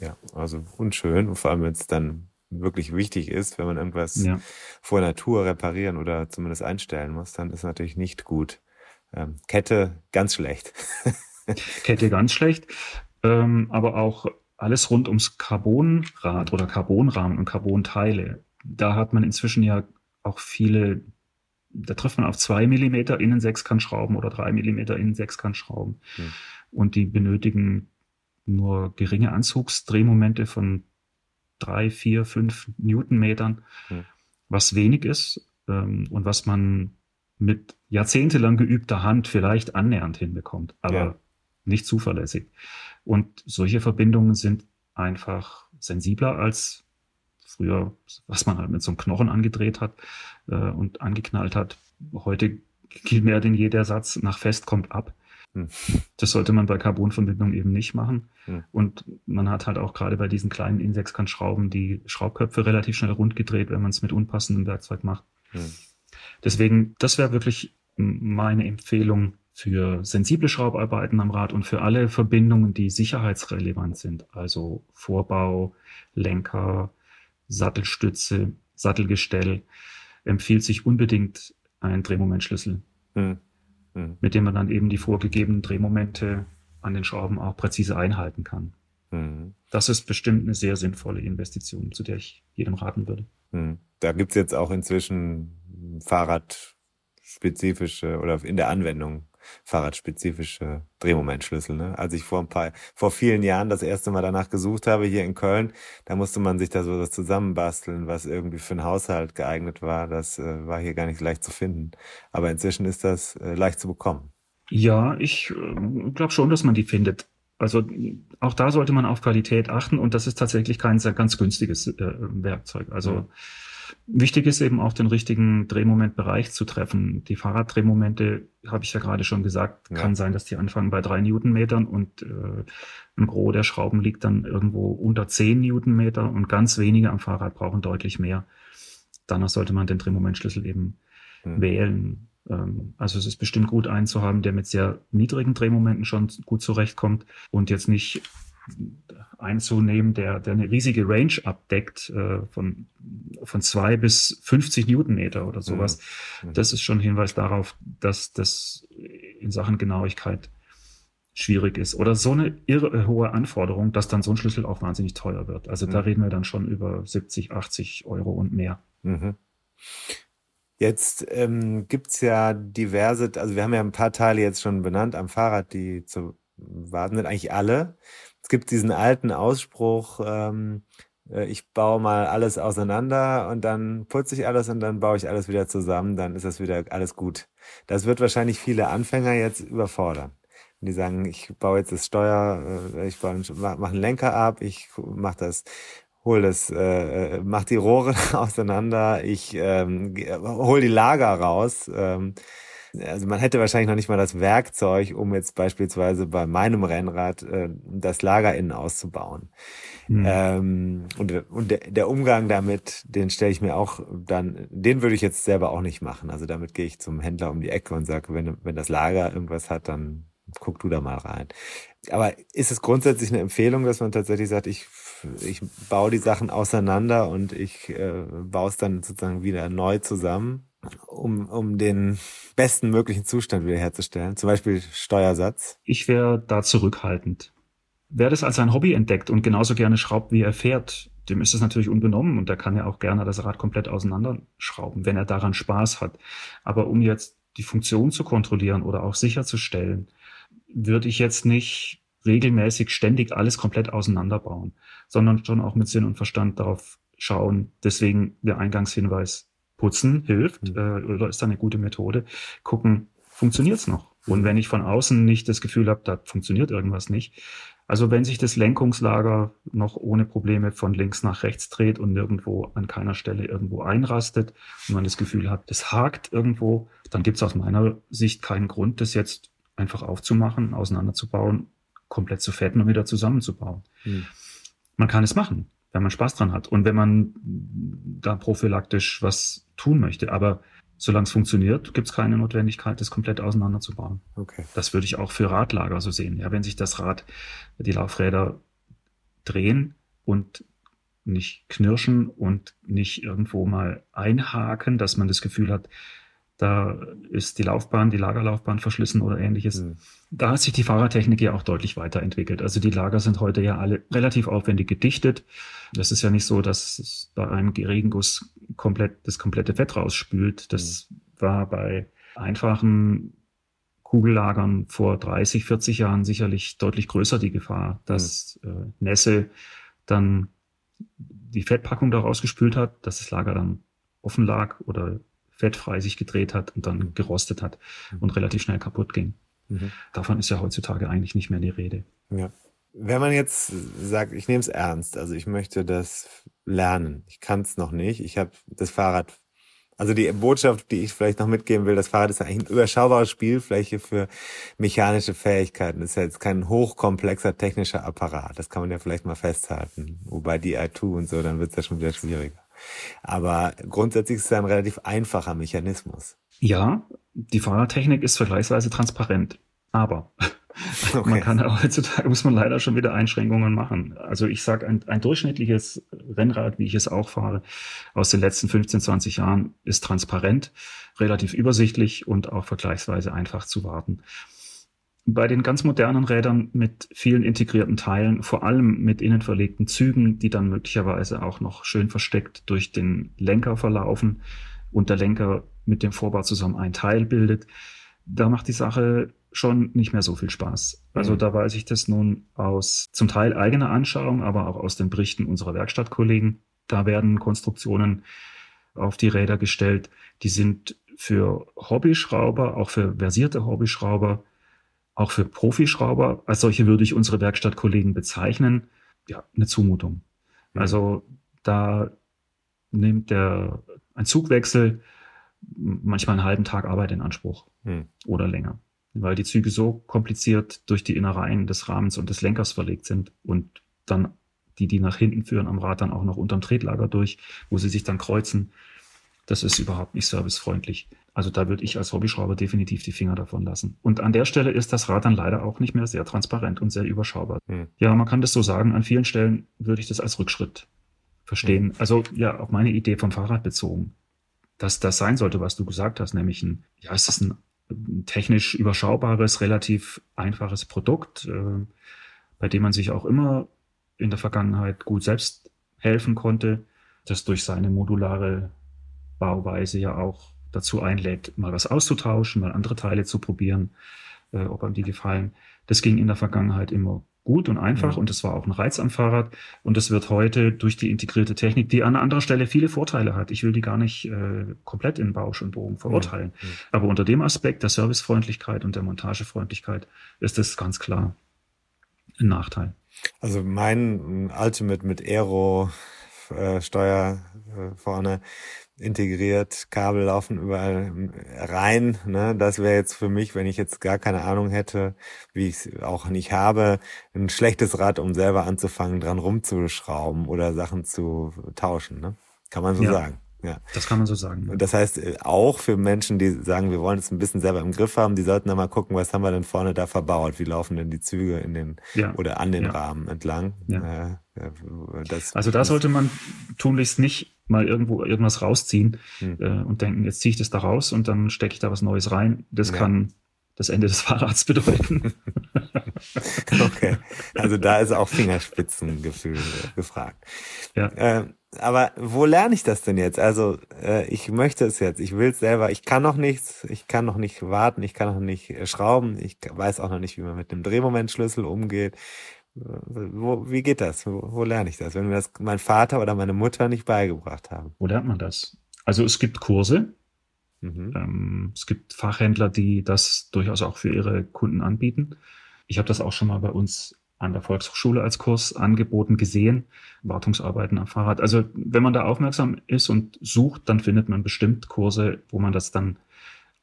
Ja, also unschön, vor allem wenn es dann wirklich wichtig ist, wenn man irgendwas ja. vor Natur reparieren oder zumindest einstellen muss, dann ist natürlich nicht gut. Ähm, Kette ganz schlecht. *laughs* Kette ganz schlecht, ähm, aber auch alles rund ums Carbonrad oder Carbonrahmen und Carbonteile. Da hat man inzwischen ja auch viele, da trifft man auf zwei Millimeter Innensechskantschrauben oder drei Millimeter Innensechskantschrauben. Hm. Und die benötigen nur geringe Anzugsdrehmomente von drei, vier, fünf Newtonmetern, hm. was wenig ist ähm, und was man mit jahrzehntelang geübter Hand vielleicht annähernd hinbekommt, aber ja. nicht zuverlässig. Und solche Verbindungen sind einfach sensibler als früher, was man halt mit so einem Knochen angedreht hat äh, und angeknallt hat. Heute gilt mehr denn je der Satz, nach fest kommt ab. Hm. Das sollte man bei Carbonverbindungen eben nicht machen. Hm. Und man hat halt auch gerade bei diesen kleinen Insexkantschrauben die Schraubköpfe relativ schnell rund gedreht, wenn man es mit unpassendem Werkzeug macht. Hm. Deswegen, das wäre wirklich meine Empfehlung für sensible Schraubarbeiten am Rad und für alle Verbindungen, die sicherheitsrelevant sind. Also Vorbau, Lenker, Sattelstütze, Sattelgestell, empfiehlt sich unbedingt ein Drehmomentschlüssel. Hm mhm. mit dem man dann eben die vorgegebenen Drehmomente an den Schrauben auch präzise einhalten kann. Mhm. Das ist bestimmt eine sehr sinnvolle Investition, zu der ich jedem raten würde. Mhm. Da gibt's jetzt auch inzwischen Fahrradspezifische oder in der Anwendung fahrradspezifische Drehmomentschlüssel. Ne? Als ich vor ein paar, vor vielen Jahren das erste Mal danach gesucht habe hier in Köln, da musste man sich da so was zusammenbasteln, was irgendwie für einen Haushalt geeignet war. Das äh, war hier gar nicht leicht zu finden. Aber inzwischen ist das äh, leicht zu bekommen. Ja, ich äh, glaube schon, dass man die findet. Also auch da sollte man auf Qualität achten und das ist tatsächlich kein sehr ganz günstiges äh, Werkzeug. Also ja Wichtig ist eben auch den richtigen Drehmomentbereich zu treffen. Die Fahrraddrehmomente, habe ich ja gerade schon gesagt, ja. kann sein, dass die anfangen bei drei Newtonmetern und äh, ein Gros der Schrauben liegt dann irgendwo unter zehn Newtonmeter und ganz wenige am Fahrrad brauchen deutlich mehr. Danach sollte man den Drehmomentschlüssel eben mhm. wählen. Ähm, also es ist bestimmt gut einen zu haben, der mit sehr niedrigen Drehmomenten schon gut zurechtkommt und jetzt nicht einzunehmen, der, der eine riesige Range abdeckt, äh, von, von zwei bis 50 Newtonmeter oder sowas. Mhm. Das ist schon Hinweis darauf, dass das in Sachen Genauigkeit schwierig ist. Oder so eine irre hohe Anforderung, dass dann so ein Schlüssel auch wahnsinnig teuer wird. Also mhm. da reden wir dann schon über 70, 80 Euro und mehr. Mhm. Jetzt ähm, gibt ja diverse, also wir haben ja ein paar Teile jetzt schon benannt am Fahrrad, die zu warten sind, eigentlich alle. Es gibt diesen alten Ausspruch, ähm, äh, ich baue mal alles auseinander und dann putze ich alles und dann baue ich alles wieder zusammen, dann ist das wieder alles gut. Das wird wahrscheinlich viele Anfänger jetzt überfordern. die sagen, ich baue jetzt das Steuer, äh, ich mache einen Lenker ab, ich mache das hol das, äh, äh mach die Rohre *laughs* auseinander, ich ähm, hol die Lager raus. Ähm, also man hätte wahrscheinlich noch nicht mal das Werkzeug, um jetzt beispielsweise bei meinem Rennrad äh, das Lager innen auszubauen. Mhm. Ähm, und und der, der Umgang damit, den stelle ich mir auch dann, den würde ich jetzt selber auch nicht machen. Also damit gehe ich zum Händler um die Ecke und sage, wenn, wenn das Lager irgendwas hat, dann guck du da mal rein. Aber ist es grundsätzlich eine Empfehlung, dass man tatsächlich sagt, ich, ich baue die Sachen auseinander und ich äh, baue es dann sozusagen wieder neu zusammen? Um, um den besten möglichen Zustand wiederherzustellen? Zum Beispiel Steuersatz? Ich wäre da zurückhaltend. Wer das als ein Hobby entdeckt und genauso gerne schraubt, wie er fährt, dem ist es natürlich unbenommen und der kann ja auch gerne das Rad komplett auseinanderschrauben, wenn er daran Spaß hat. Aber um jetzt die Funktion zu kontrollieren oder auch sicherzustellen, würde ich jetzt nicht regelmäßig ständig alles komplett auseinanderbauen, sondern schon auch mit Sinn und Verstand darauf schauen. Deswegen der Eingangshinweis, putzen hilft mhm. äh, oder ist da eine gute Methode. Gucken, funktioniert's noch? Und wenn ich von außen nicht das Gefühl habe, da funktioniert irgendwas nicht, also wenn sich das Lenkungslager noch ohne Probleme von links nach rechts dreht und nirgendwo an keiner Stelle irgendwo einrastet und man das Gefühl hat, das hakt irgendwo, dann gibt es aus meiner Sicht keinen Grund, das jetzt einfach aufzumachen, auseinanderzubauen, komplett zu fetten und wieder zusammenzubauen. Mhm. Man kann es machen, wenn man Spaß dran hat und wenn man da prophylaktisch was tun möchte. Aber solange es funktioniert, gibt es keine Notwendigkeit, das komplett auseinanderzubauen. Okay. Das würde ich auch für Radlager so sehen. Ja, wenn sich das Rad, die Laufräder drehen und nicht knirschen und nicht irgendwo mal einhaken, dass man das Gefühl hat, da ist die Laufbahn, die Lagerlaufbahn verschlissen oder ähnliches. Mhm. Da hat sich die Fahrertechnik ja auch deutlich weiterentwickelt. Also die Lager sind heute ja alle relativ aufwendig gedichtet. Das ist ja nicht so, dass bei einem Regenguss komplett das komplette Fett rausspült. Das mhm. war bei einfachen Kugellagern vor 30, 40 Jahren sicherlich deutlich größer die Gefahr, dass mhm. äh, Nässe dann die Fettpackung da rausgespült hat, dass das Lager dann offen lag oder fettfrei sich gedreht hat und dann gerostet hat mhm. und relativ schnell kaputt ging. Mhm. Davon ist ja heutzutage eigentlich nicht mehr die Rede. Ja. Wenn man jetzt sagt, ich nehme es ernst, also ich möchte das lernen, ich kann es noch nicht, ich habe das Fahrrad, also die Botschaft, die ich vielleicht noch mitgeben will, das Fahrrad ist eigentlich eine überschaubare Spielfläche für mechanische Fähigkeiten. Das ist ja jetzt kein hochkomplexer technischer Apparat, das kann man ja vielleicht mal festhalten. Wobei die i2 und so, dann wird es ja schon wieder schwieriger. Aber grundsätzlich ist es ein relativ einfacher Mechanismus. Ja, die Fahrertechnik ist vergleichsweise transparent. Aber *laughs* okay. man kann heutzutage muss man leider schon wieder Einschränkungen machen. Also ich sage, ein, ein durchschnittliches Rennrad, wie ich es auch fahre, aus den letzten 15, 20 Jahren, ist transparent, relativ übersichtlich und auch vergleichsweise einfach zu warten. Bei den ganz modernen Rädern mit vielen integrierten Teilen, vor allem mit innen verlegten Zügen, die dann möglicherweise auch noch schön versteckt durch den Lenker verlaufen und der Lenker mit dem Vorbau zusammen ein Teil bildet, da macht die Sache schon nicht mehr so viel Spaß. Also mhm. da weiß ich das nun aus zum Teil eigener Anschauung, aber auch aus den Berichten unserer Werkstattkollegen. Da werden Konstruktionen auf die Räder gestellt, die sind für Hobbyschrauber, auch für versierte Hobbyschrauber auch für Profischrauber, als solche würde ich unsere Werkstattkollegen bezeichnen, ja, eine Zumutung. Mhm. Also da nimmt der, ein Zugwechsel manchmal einen halben Tag Arbeit in Anspruch mhm. oder länger, weil die Züge so kompliziert durch die Innereien des Rahmens und des Lenkers verlegt sind und dann die, die nach hinten führen am Rad dann auch noch unterm Tretlager durch, wo sie sich dann kreuzen. Das ist überhaupt nicht servicefreundlich. Also da würde ich als Hobbyschrauber definitiv die Finger davon lassen. Und an der Stelle ist das Rad dann leider auch nicht mehr sehr transparent und sehr überschaubar. Hm. Ja, man kann das so sagen. An vielen Stellen würde ich das als Rückschritt verstehen. Hm. Also ja, auf meine Idee vom Fahrrad bezogen. Dass das sein sollte, was du gesagt hast, nämlich ein, ja, es ist ein, ein technisch überschaubares, relativ einfaches Produkt, äh, bei dem man sich auch immer in der Vergangenheit gut selbst helfen konnte, das durch seine modulare Bauweise ja auch dazu einlädt, mal was auszutauschen, mal andere Teile zu probieren, äh, ob einem die gefallen. Das ging in der Vergangenheit immer gut und einfach mhm. und das war auch ein Reiz am Fahrrad und das wird heute durch die integrierte Technik, die an anderer Stelle viele Vorteile hat. Ich will die gar nicht äh, komplett in Bausch und Bogen verurteilen. Mhm. Aber unter dem Aspekt der Servicefreundlichkeit und der Montagefreundlichkeit ist das ganz klar ein Nachteil. Also mein Ultimate mit Aero äh, Steuer äh, vorne integriert, Kabel laufen überall rein. Ne? Das wäre jetzt für mich, wenn ich jetzt gar keine Ahnung hätte, wie ich es auch nicht habe, ein schlechtes Rad, um selber anzufangen, dran rumzuschrauben oder Sachen zu tauschen. Ne? Kann man so ja. sagen. Ja. Das kann man so sagen. Und das heißt, äh, auch für Menschen, die sagen, wir wollen es ein bisschen selber im Griff haben, die sollten dann mal gucken, was haben wir denn vorne da verbaut? Wie laufen denn die Züge in den Ja. oder an den Ja. Rahmen entlang? Ja. Äh, das, Also da sollte man tunlichst nicht mal irgendwo irgendwas rausziehen Hm. äh, und denken, jetzt ziehe ich das da raus und dann stecke ich da was Neues rein. Das Ja. kann das Ende des *laughs* Fahrrads bedeuten. *laughs* Okay, also da ist auch Fingerspitzengefühl gefragt. Ja. Äh, aber wo lerne ich das denn jetzt? Also äh, ich möchte es jetzt, ich will es selber, ich kann noch nichts, ich kann noch nicht warten, ich kann noch nicht äh, schrauben, ich weiß auch noch nicht, wie man mit dem Drehmomentschlüssel umgeht. Äh, Wo, wie geht das? Wo, wo lerne ich das, wenn mir das mein Vater oder meine Mutter nicht beigebracht haben? Wo lernt man das? Also es gibt Kurse, Mhm. Ähm, es gibt Fachhändler, die das durchaus auch für ihre Kunden anbieten. Ich habe das auch schon mal bei uns an der Volkshochschule als Kurs angeboten gesehen, Wartungsarbeiten am Fahrrad. Also wenn man da aufmerksam ist und sucht, dann findet man bestimmt Kurse, wo man das dann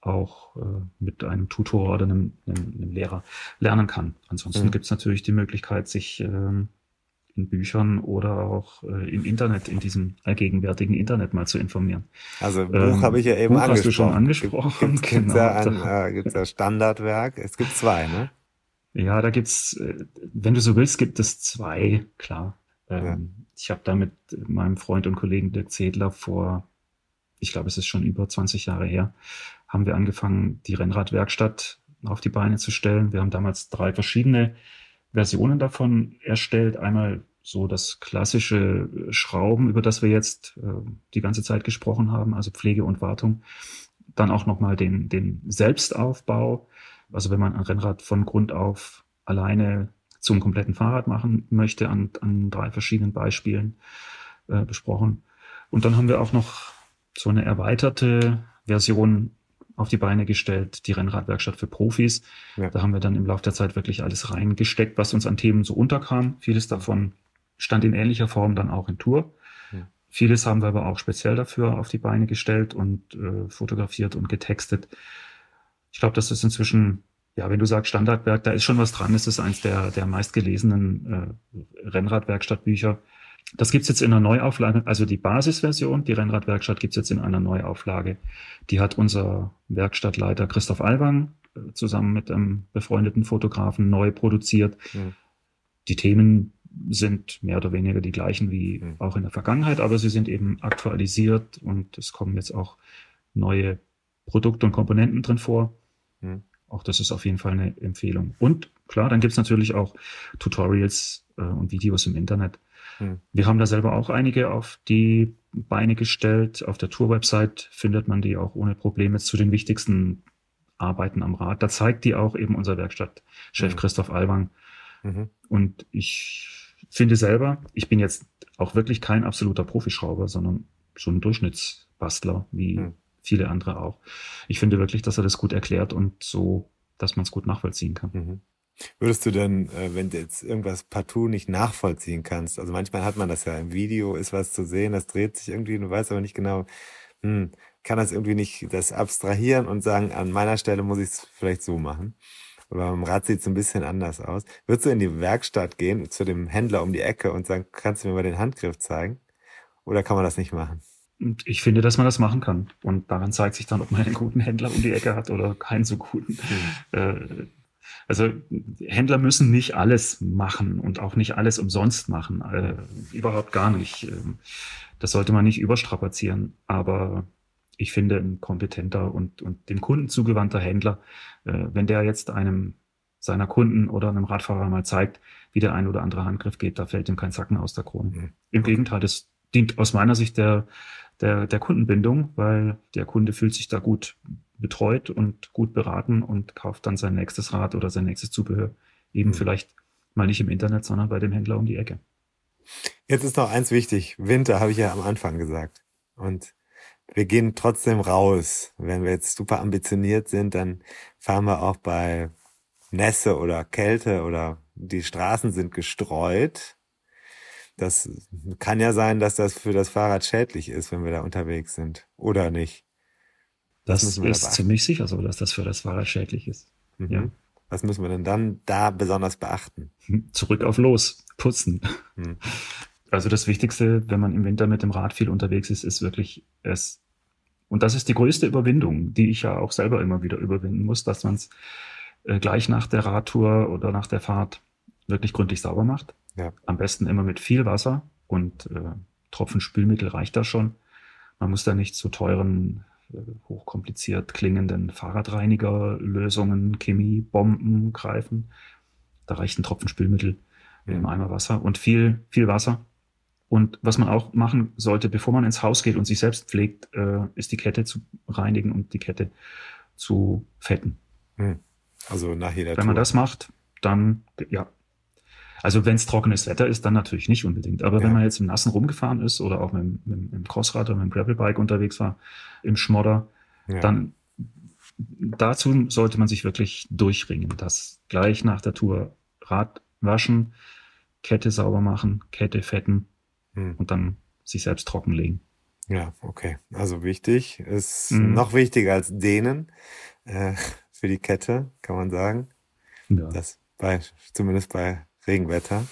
auch äh, mit einem Tutor oder einem, einem, einem Lehrer lernen kann. Ansonsten Mhm. gibt es natürlich die Möglichkeit, sich ähm, in Büchern oder auch äh, im Internet, in diesem allgegenwärtigen Internet mal zu informieren. Also Buch Ähm, habe ich ja eben Buch hast angesprochen. du schon angesprochen, Gibt, gibt's genau. ja ein äh, gibt's ja Standardwerk. Es gibt zwei, ne? Ja, da gibt's, äh, wenn du so willst, gibt es zwei, klar. Ähm, Ja. Ich habe da mit meinem Freund und Kollegen Dirk Zedler vor, ich glaube, es ist schon über 20 Jahre her, haben wir angefangen, die Rennradwerkstatt auf die Beine zu stellen. Wir haben damals drei verschiedene Versionen davon erstellt. Einmal so das klassische Schrauben, über das wir jetzt äh, die ganze Zeit gesprochen haben, also Pflege und Wartung. Dann auch nochmal den, den Selbstaufbau, also wenn man ein Rennrad von Grund auf alleine zum kompletten Fahrrad machen möchte, an, an drei verschiedenen Beispielen äh, besprochen. Und dann haben wir auch noch so eine erweiterte Version auf die Beine gestellt, die Rennradwerkstatt für Profis. Ja. Da haben wir dann im Laufe der Zeit wirklich alles reingesteckt, was uns an Themen so unterkam. Vieles davon stand in ähnlicher Form dann auch in Tour. Ja. Vieles haben wir aber auch speziell dafür auf die Beine gestellt und äh, fotografiert und getextet. Ich glaube, das ist inzwischen, ja, wenn du sagst Standardwerk, da ist schon was dran. Es ist eins der, der meistgelesenen äh, Rennradwerkstattbücher. Das gibt's jetzt in einer Neuauflage, also die Basisversion, die Rennradwerkstatt gibt's jetzt in einer Neuauflage. Die hat unser Werkstattleiter Christoph Alban äh, zusammen mit einem befreundeten Fotografen neu produziert. Mhm. Die Themen sind mehr oder weniger die gleichen wie Mhm. auch in der Vergangenheit, aber sie sind eben aktualisiert und es kommen jetzt auch neue Produkte und Komponenten drin vor. Mhm. Auch das ist auf jeden Fall eine Empfehlung. Und klar, dann gibt's natürlich auch Tutorials äh, und Videos im Internet. Mhm. Wir haben da selber auch einige auf die Beine gestellt. Auf der Tour-Website findet man die auch ohne Probleme zu den wichtigsten Arbeiten am Rad. Da zeigt die auch eben unser Werkstattchef Mhm. Christoph Alwang. Mhm. Und ich finde selber, ich bin jetzt auch wirklich kein absoluter Profischrauber, sondern so ein Durchschnittsbastler, wie Mhm. viele andere auch. Ich finde wirklich, dass er das gut erklärt und so, dass man es gut nachvollziehen kann. Mhm. Würdest du denn, äh, wenn du jetzt irgendwas partout nicht nachvollziehen kannst, also manchmal hat man das ja im Video, ist was zu sehen, das dreht sich irgendwie, du weißt aber nicht genau, hm, kann das irgendwie nicht das abstrahieren und sagen, an meiner Stelle muss ich es vielleicht so machen. Aber beim Rad sieht es ein bisschen anders aus. Würdest du in die Werkstatt gehen, zu dem Händler um die Ecke und sagen, kannst du mir mal den Handgriff zeigen? Oder kann man das nicht machen? Und ich finde, dass man das machen kann. Und daran zeigt sich dann, ob man einen guten Händler um die Ecke hat oder keinen so guten. Äh, Also Händler müssen nicht alles machen und auch nicht alles umsonst machen. Äh, überhaupt gar nicht. Ähm, Das sollte man nicht überstrapazieren. Aber ich finde, ein kompetenter und, und dem Kunden zugewandter Händler, äh, wenn der jetzt einem seiner Kunden oder einem Radfahrer mal zeigt, wie der ein oder andere Handgriff geht, da fällt ihm kein Zacken aus der Krone. Mhm. Im Gegenteil, das dient aus meiner Sicht der, der, der Kundenbindung, weil der Kunde fühlt sich da gut betreut und gut beraten und kauft dann sein nächstes Rad oder sein nächstes Zubehör eben Mhm. vielleicht mal nicht im Internet, sondern bei dem Händler um die Ecke. Jetzt ist noch eins wichtig. Winter habe ich ja am Anfang gesagt. Und wir gehen trotzdem raus. Wenn wir jetzt super ambitioniert sind, dann fahren wir auch bei Nässe oder Kälte oder die Straßen sind gestreut. Das kann ja sein, dass das für das Fahrrad schädlich ist, wenn wir da unterwegs sind. Oder nicht? Das müssen wir da ist ziemlich sicher so, dass das für das Fahrrad schädlich ist. Mhm. Ja. Was müssen wir denn dann da besonders beachten? Hm, Zurück auf los, putzen. Hm. Also das Wichtigste, wenn man im Winter mit dem Rad viel unterwegs ist, ist wirklich es. Und das ist die größte Überwindung, die ich ja auch selber immer wieder überwinden muss, dass man es äh, gleich nach der Radtour oder nach der Fahrt wirklich gründlich sauber macht. Ja. Am besten immer mit viel Wasser und äh, Tropfen Spülmittel reicht da schon. Man muss da nicht zu teuren, hochkompliziert klingenden Fahrradreinigerlösungen, Chemiebomben greifen. Da reicht ein Tropfen Spülmittel ja. im Eimer Wasser und viel, viel Wasser. Und was man auch machen sollte, bevor man ins Haus geht und sich selbst pflegt, äh, ist die Kette zu reinigen und die Kette zu fetten. Hm. Also nach jeder Wenn Tour. man das macht, dann, ja. Also wenn es trockenes Wetter ist, dann natürlich nicht unbedingt. Aber ja. wenn man jetzt im Nassen rumgefahren ist oder auch mit, mit, mit dem Crossrad oder mit dem Gravelbike unterwegs war, im Schmodder, ja. dann dazu sollte man sich wirklich durchringen, dass gleich nach der Tour Rad waschen, Kette sauber machen, Kette fetten hm. und dann sich selbst trockenlegen. Ja, okay. Also wichtig. Ist mhm. noch wichtiger als denen äh, für die Kette, kann man sagen. Ja. Das bei, zumindest bei Regenwetter.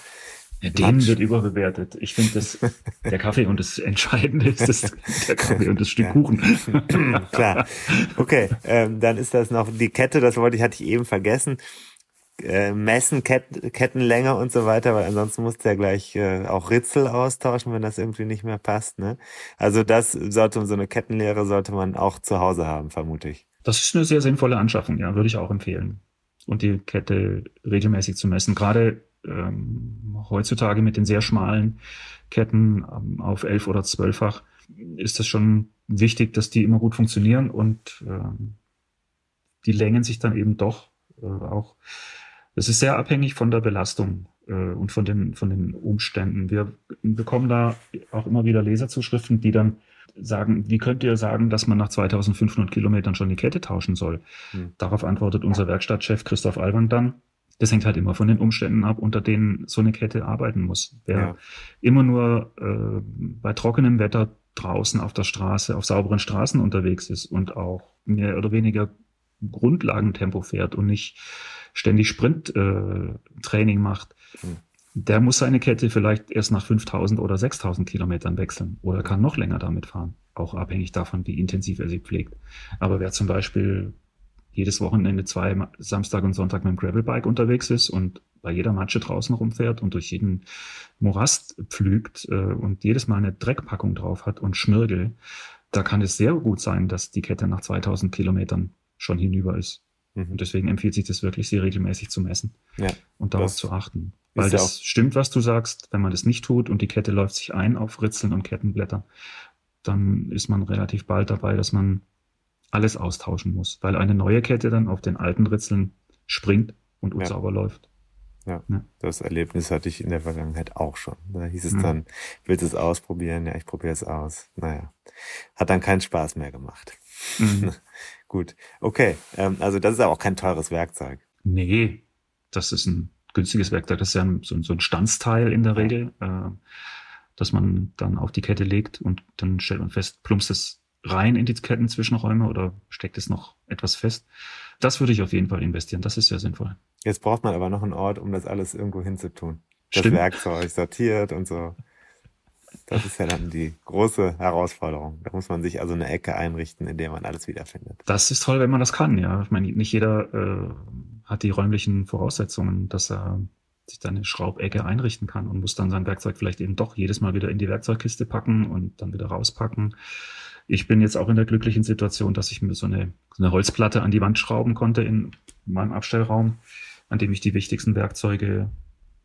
Ja, denen wird überbewertet. Ich finde, dass der Kaffee und das Entscheidende ist das, der Kaffee und das Stück ja. Kuchen. *laughs* Klar. Okay, ähm, dann ist das noch die Kette, das wollte ich, hatte ich eben vergessen äh, messen, Ket Kettenlänge und so weiter, weil ansonsten musst du ja gleich äh, auch Ritzel austauschen, wenn das irgendwie nicht mehr passt. Ne? Also das sollte so eine Kettenlehre sollte man auch zu Hause haben, vermute ich. Das ist eine sehr sinnvolle Anschaffung, ja, würde ich auch empfehlen. Und die Kette regelmäßig zu messen. Gerade ähm, heutzutage mit den sehr schmalen Ketten ähm, auf elf oder zwölffach ist es schon wichtig, dass die immer gut funktionieren und ähm, die Längen sich dann eben doch äh, auch es ist sehr abhängig von der Belastung äh, und von den, von den Umständen. Wir bekommen da auch immer wieder Leserzuschriften, die dann sagen, wie könnt ihr sagen, dass man nach 2500 Kilometern schon die Kette tauschen soll? Hm. Darauf antwortet unser Werkstattchef Christoph Alban dann, das hängt halt immer von den Umständen ab, unter denen so eine Kette arbeiten muss. Wer ja. immer nur äh, bei trockenem Wetter draußen auf der Straße, auf sauberen Straßen unterwegs ist und auch mehr oder weniger Grundlagentempo fährt und nicht ständig Sprinttraining äh, macht, mhm. der muss seine Kette vielleicht erst nach 5000 oder 6000 Kilometern wechseln oder kann noch länger damit fahren. Auch abhängig davon, wie intensiv er sie pflegt. Aber wer zum Beispiel jedes Wochenende zwei Samstag und Sonntag mit dem Gravelbike unterwegs ist und bei jeder Matsche draußen rumfährt und durch jeden Morast pflügt äh, und jedes Mal eine Dreckpackung drauf hat und Schmirgel, da kann es sehr gut sein, dass die Kette nach 2000 Kilometern schon hinüber ist. Mhm. Und deswegen empfiehlt sich das wirklich, sie regelmäßig zu messen ja, und darauf zu achten. Weil das ja stimmt, was du sagst, wenn man das nicht tut und die Kette läuft sich ein auf Ritzeln und Kettenblätter, dann ist man relativ bald dabei, dass man alles austauschen muss, weil eine neue Kette dann auf den alten Ritzeln springt und unsauber ja. läuft. Ja, ja, das Erlebnis hatte ich in der Vergangenheit auch schon. Da hieß es mhm. dann, willst du es ausprobieren? Ja, ich probiere es aus. Naja, hat dann keinen Spaß mehr gemacht. Mhm. *laughs* Gut, okay. Ähm, also das ist aber auch kein teures Werkzeug. Nee, das ist ein günstiges Werkzeug. Das ist ja so, so ein Standsteil in der Regel, äh, dass man dann auf die Kette legt und dann stellt man fest, plumpst es rein in die Kettenzwischenräume oder steckt es noch etwas fest. Das würde ich auf jeden Fall investieren. Das ist sehr sinnvoll. Jetzt braucht man aber noch einen Ort, um das alles irgendwo hinzutun. Das Stimmt. Werkzeug sortiert und so. Das ist ja dann die große Herausforderung. Da muss man sich also eine Ecke einrichten, in der man alles wiederfindet. Das ist toll, wenn man das kann, ja. Ich meine, nicht jeder äh, hat die räumlichen Voraussetzungen, dass er sich da eine Schraubecke einrichten kann und muss dann sein Werkzeug vielleicht eben doch jedes Mal wieder in die Werkzeugkiste packen und dann wieder rauspacken. Ich bin jetzt auch in der glücklichen Situation, dass ich mir so eine, so eine Holzplatte an die Wand schrauben konnte in meinem Abstellraum, an dem ich die wichtigsten Werkzeuge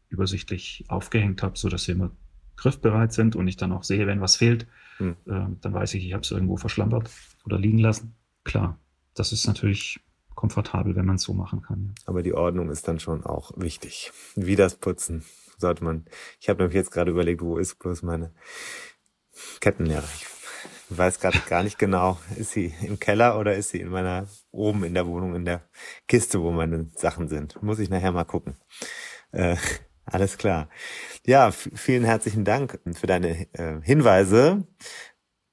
übersichtlich aufgehängt habe, so dass sie immer griffbereit sind und ich dann auch sehe, wenn was fehlt, hm. äh, dann weiß ich, ich habe es irgendwo verschlampert oder liegen lassen. Klar, das ist natürlich komfortabel, wenn man es so machen kann. Aber die Ordnung ist dann schon auch wichtig. Wie das Putzen sollte man. Ich habe nämlich jetzt gerade überlegt, wo ist bloß meine Kettenlehre. Ich weiß gerade gar nicht genau, ist sie im Keller oder ist sie in meiner oben in der Wohnung in der Kiste, wo meine Sachen sind. Muss ich nachher mal gucken. Äh, alles klar. Ja, vielen herzlichen Dank für deine äh, Hinweise.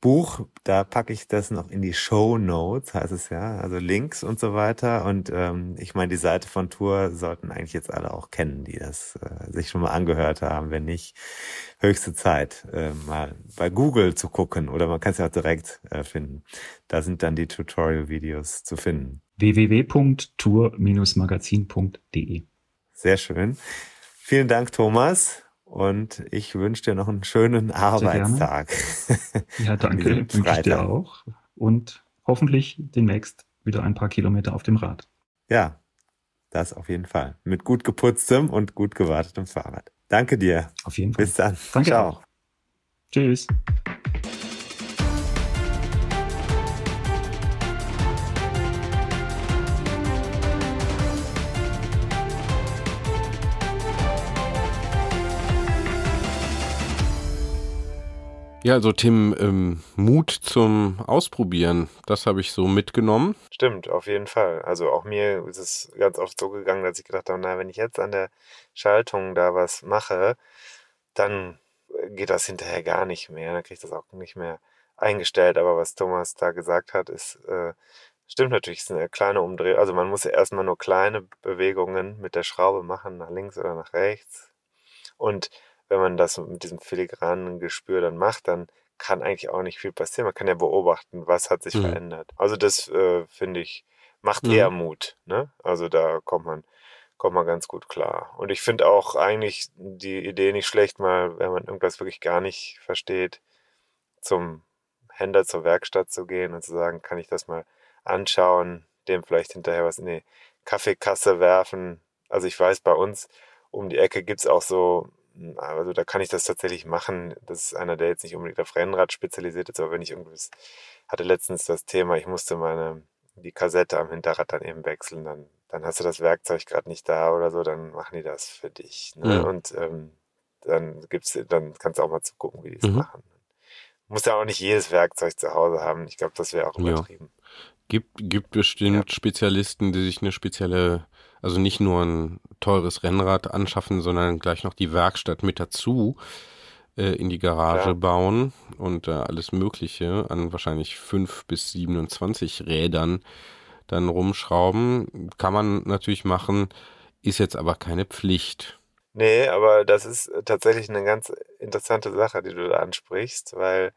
Buch, da packe ich das noch in die Show Notes, heißt es ja, also Links und so weiter. Und ähm, ich meine, die Seite von Tour sollten eigentlich jetzt alle auch kennen, die das äh, sich schon mal angehört haben. Wenn nicht, höchste Zeit, äh, mal bei Google zu gucken oder man kann es ja auch direkt äh, finden. Da sind dann die Tutorial-Videos zu finden. www.tour-magazin.de Sehr schön. Vielen Dank, Thomas. Und ich wünsche dir noch einen schönen Arbeitstag. Ja, *laughs* danke. Wünsche ich dir auch. Und hoffentlich demnächst wieder ein paar Kilometer auf dem Rad. Ja, das auf jeden Fall. Mit gut geputztem und gut gewartetem Fahrrad. Danke dir. Auf jeden Fall. Bis dann. Danke Ciao. auch. Tschüss. Ja, also Tim, ähm, Mut zum Ausprobieren, das habe ich so mitgenommen. Stimmt, auf jeden Fall. Also auch mir ist es ganz oft so gegangen, dass ich gedacht habe, na, wenn ich jetzt an der Schaltung da was mache, dann geht das hinterher gar nicht mehr. Dann kriege ich das auch nicht mehr eingestellt. Aber was Thomas da gesagt hat, ist, äh, stimmt natürlich, es ist eine kleine Umdrehung. Also man muss ja erstmal nur kleine Bewegungen mit der Schraube machen, nach links oder nach rechts. Und wenn man das mit diesem filigranen Gespür dann macht, dann kann eigentlich auch nicht viel passieren. Man kann ja beobachten, was hat sich Mhm. verändert. Also das äh, finde ich macht Mhm. eher Mut. Ne? Also da kommt man kommt man ganz gut klar. Und ich finde auch eigentlich die Idee nicht schlecht, mal, wenn man irgendwas wirklich gar nicht versteht, zum Händler zur Werkstatt zu gehen und zu sagen, kann ich das mal anschauen, dem vielleicht hinterher was in die Kaffeekasse werfen. Also ich weiß, bei uns um die Ecke gibt's auch so, also da kann ich das tatsächlich machen. Das ist einer, der jetzt nicht unbedingt auf Rennrad spezialisiert ist, aber wenn ich irgendwas, hatte letztens das Thema, ich musste meine, die Kassette am Hinterrad dann eben wechseln, dann, dann hast du das Werkzeug gerade nicht da oder so, dann machen die das für dich. Ne? Ja. Und ähm, dann gibt's, dann kannst du auch mal zugucken, wie die es Mhm. machen. Muss ja auch nicht jedes Werkzeug zu Hause haben. Ich glaube, das wäre auch Ja. übertrieben. Gibt, gibt bestimmt Spezialisten, die sich eine spezielle, also nicht nur ein teures Rennrad anschaffen, sondern gleich noch die Werkstatt mit dazu äh, in die Garage Klar. bauen und äh, alles Mögliche an wahrscheinlich fünf bis 27 Rädern dann rumschrauben. Kann man natürlich machen, ist jetzt aber keine Pflicht. Nee, aber das ist tatsächlich eine ganz interessante Sache, die du da ansprichst, weil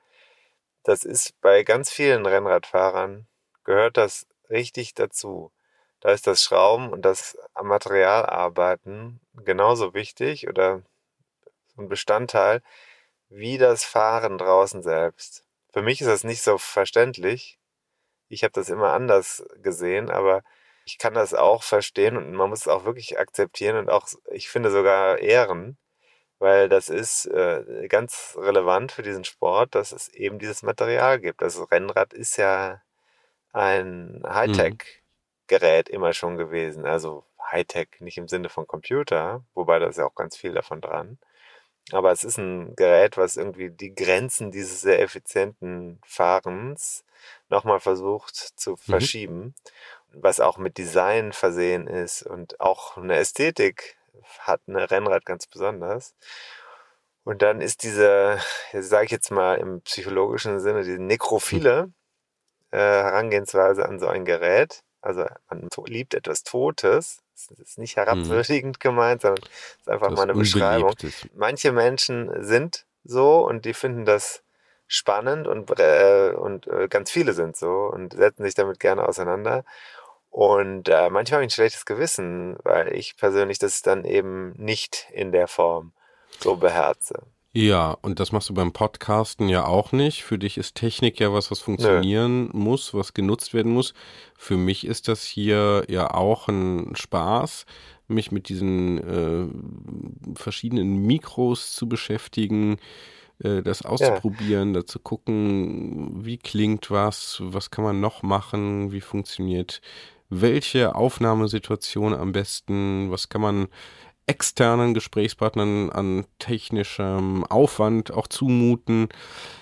das ist bei ganz vielen Rennradfahrern gehört das richtig dazu. Da ist das Schrauben und das am Material arbeiten genauso wichtig oder ein Bestandteil wie das Fahren draußen selbst. Für mich ist das nicht so verständlich. Ich habe das immer anders gesehen, aber ich kann das auch verstehen und man muss es auch wirklich akzeptieren und auch, ich finde sogar ehren, weil das ist äh, ganz relevant für diesen Sport, dass es eben dieses Material gibt. Das Rennrad ist ja ein Hightech-Gerät immer schon gewesen. Also Hightech nicht im Sinne von Computer, wobei da ist ja auch ganz viel davon dran. Aber es ist ein Gerät, was irgendwie die Grenzen dieses sehr effizienten Fahrens nochmal versucht zu verschieben, was auch mit Design versehen ist und auch eine Ästhetik hat eine Rennrad ganz besonders. Und dann ist diese, sage ich jetzt mal im psychologischen Sinne, diese nekrophile äh, Herangehensweise an so ein Gerät. Also man liebt etwas Totes. Das ist nicht herabwürdigend gemeint, sondern es ist einfach Das mal eine Beschreibung. Manche Menschen sind so und die finden das spannend und, äh, und äh, ganz viele sind so und setzen sich damit gerne auseinander. Und äh, manchmal habe ich ein schlechtes Gewissen, weil ich persönlich das dann eben nicht in der Form so beherze. Ja, und das machst du beim Podcasten ja auch nicht. Für dich ist Technik ja was, was funktionieren muss, was genutzt werden muss. Für mich ist das hier ja auch ein Spaß, mich mit diesen äh, verschiedenen Mikros zu beschäftigen, äh, das auszuprobieren, da zu gucken, wie klingt was, was kann man noch machen, wie funktioniert welche Aufnahmesituation am besten, was kann man externen Gesprächspartnern an technischem Aufwand auch zumuten.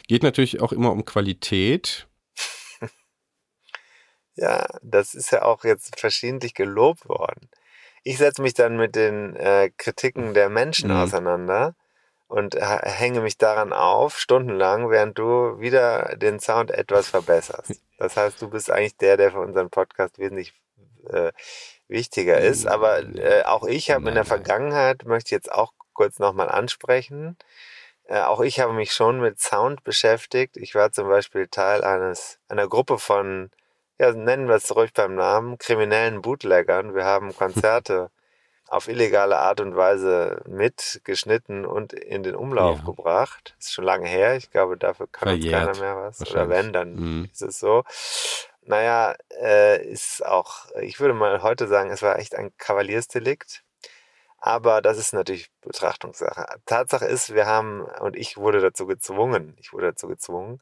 Geht natürlich auch immer um Qualität. *laughs* Ja, das ist ja auch jetzt verschiedentlich gelobt worden. Ich setze mich dann mit den äh, Kritiken der Menschen Mhm. auseinander und hänge mich daran auf, stundenlang, während du wieder den Sound etwas verbesserst. *laughs* Das heißt, du bist eigentlich der, der für unseren Podcast wesentlich äh, wichtiger ist. Aber äh, auch ich habe in der Vergangenheit, möchte ich jetzt auch kurz nochmal ansprechen, äh, auch ich habe mich schon mit Sound beschäftigt. Ich war zum Beispiel Teil eines einer Gruppe von, ja, nennen wir es ruhig beim Namen, kriminellen Bootleggern. Wir haben Konzerte *laughs* auf illegale Art und Weise mitgeschnitten und in den Umlauf ja. gebracht. Ist schon lange her. Ich glaube, dafür kann uns keiner mehr was. Oder wenn, dann mhm. ist es so. Naja, äh, ist auch, ich würde mal heute sagen, es war echt ein Kavaliersdelikt. Aber das ist natürlich Betrachtungssache. Tatsache ist, wir haben, und ich wurde dazu gezwungen, ich wurde dazu gezwungen,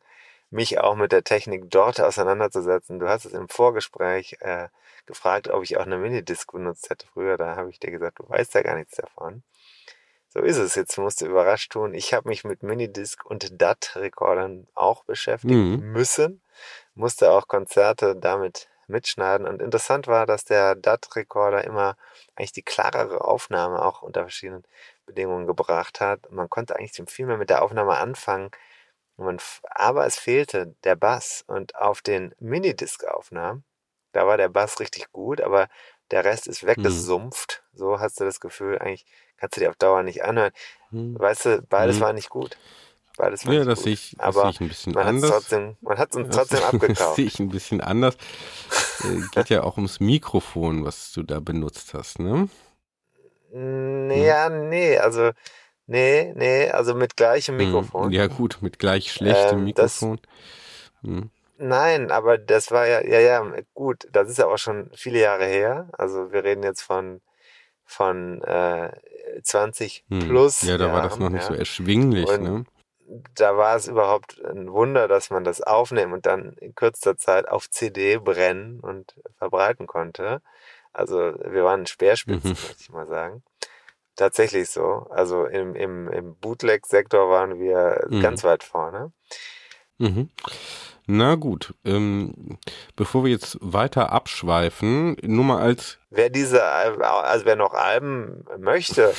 mich auch mit der Technik dort auseinanderzusetzen. Du hast es im Vorgespräch äh, gefragt, ob ich auch eine Minidisc benutzt hätte früher. Da habe ich dir gesagt, du weißt ja gar nichts davon. So ist es. Jetzt musst du überrascht tun. Ich habe mich mit Minidisc und DAT-Rekordern auch beschäftigen mhm. müssen. Musste auch Konzerte damit mitschneiden. Und interessant war, dass der DAT-Rekorder immer eigentlich die klarere Aufnahme auch unter verschiedenen Bedingungen gebracht hat. Man konnte eigentlich viel mehr mit der Aufnahme anfangen. Man, aber es fehlte der Bass. Und auf den Minidisc-Aufnahmen da war der Bass richtig gut, aber der Rest ist mhm. weggesumpft. Mhm. So hast du das Gefühl, eigentlich kannst du dir auf Dauer nicht anhören. Mhm. Weißt du, beides mhm. war nicht gut. Beides war ja, nicht das sehe ich, das sehe ich ein bisschen man anders. Trotzdem, man hat es uns trotzdem *laughs* abgekauft. Das sehe ich ein bisschen anders. *laughs* äh, geht ja auch ums Mikrofon, was du da benutzt hast, ne? Nee, ja, nee, also nee, nee, also mit gleichem hm. Mikrofon. Ja gut, mit gleich schlechtem ähm, Mikrofon. Das, hm. Nein, aber das war ja, ja, ja, gut, das ist ja auch schon viele Jahre her. Also wir reden jetzt von, von äh, 20 hm. plus. Ja, da Jahren, war das noch nicht ja. so erschwinglich, und ne? Da war es überhaupt ein Wunder, dass man das aufnehmen und dann in kürzester Zeit auf CD brennen und verbreiten konnte. Also wir waren Speerspitzen, mhm. möchte ich mal sagen. Tatsächlich so. Also im, im, im Bootleg-Sektor waren wir mhm. ganz weit vorne. Mhm. Na gut, ähm, bevor wir jetzt weiter abschweifen, nur mal als. Wer diese, also wer noch Alben möchte,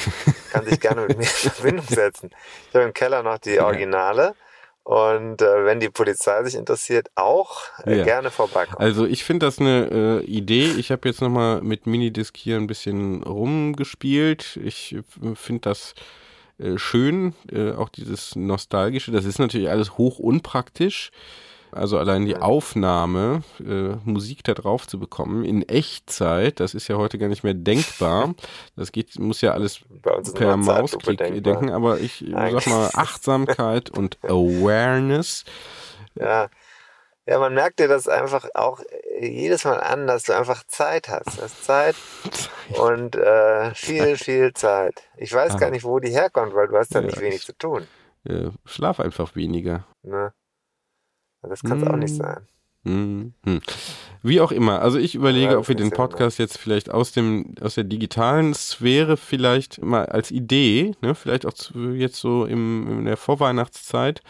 kann sich gerne mit mir in Verbindung setzen. Ich habe im Keller noch die Originale. Und äh, wenn die Polizei sich interessiert, auch äh, ja. gerne vorbeikommen. Also ich finde das eine äh, Idee. Ich habe jetzt nochmal mit Minidisc hier ein bisschen rumgespielt. Ich äh, finde das äh, schön, äh, auch dieses Nostalgische. Das ist natürlich alles hoch unpraktisch. Also allein die Aufnahme, äh, Musik da drauf zu bekommen in Echtzeit, das ist ja heute gar nicht mehr denkbar. *laughs* Das geht, muss ja alles per Mausklick denken, aber ich Eigentlich. sag mal *laughs* Achtsamkeit und Awareness. Ja. Ja, man merkt dir das einfach auch jedes Mal an, dass du einfach Zeit hast. Du hast Zeit, Zeit. und äh, viel, viel Zeit. Ich weiß ah. gar nicht, wo die herkommt, weil du hast ja, ja nicht wenig zu tun. Äh, schlaf einfach weniger. Ne? Das kann es mm. auch nicht hm. sein. Hm. Wie auch immer. Also ich überlege, ja, ob wir den Podcast jetzt vielleicht aus dem aus der digitalen Sphäre vielleicht mal als Idee, ne, vielleicht auch zu, jetzt so im, in der Vorweihnachtszeit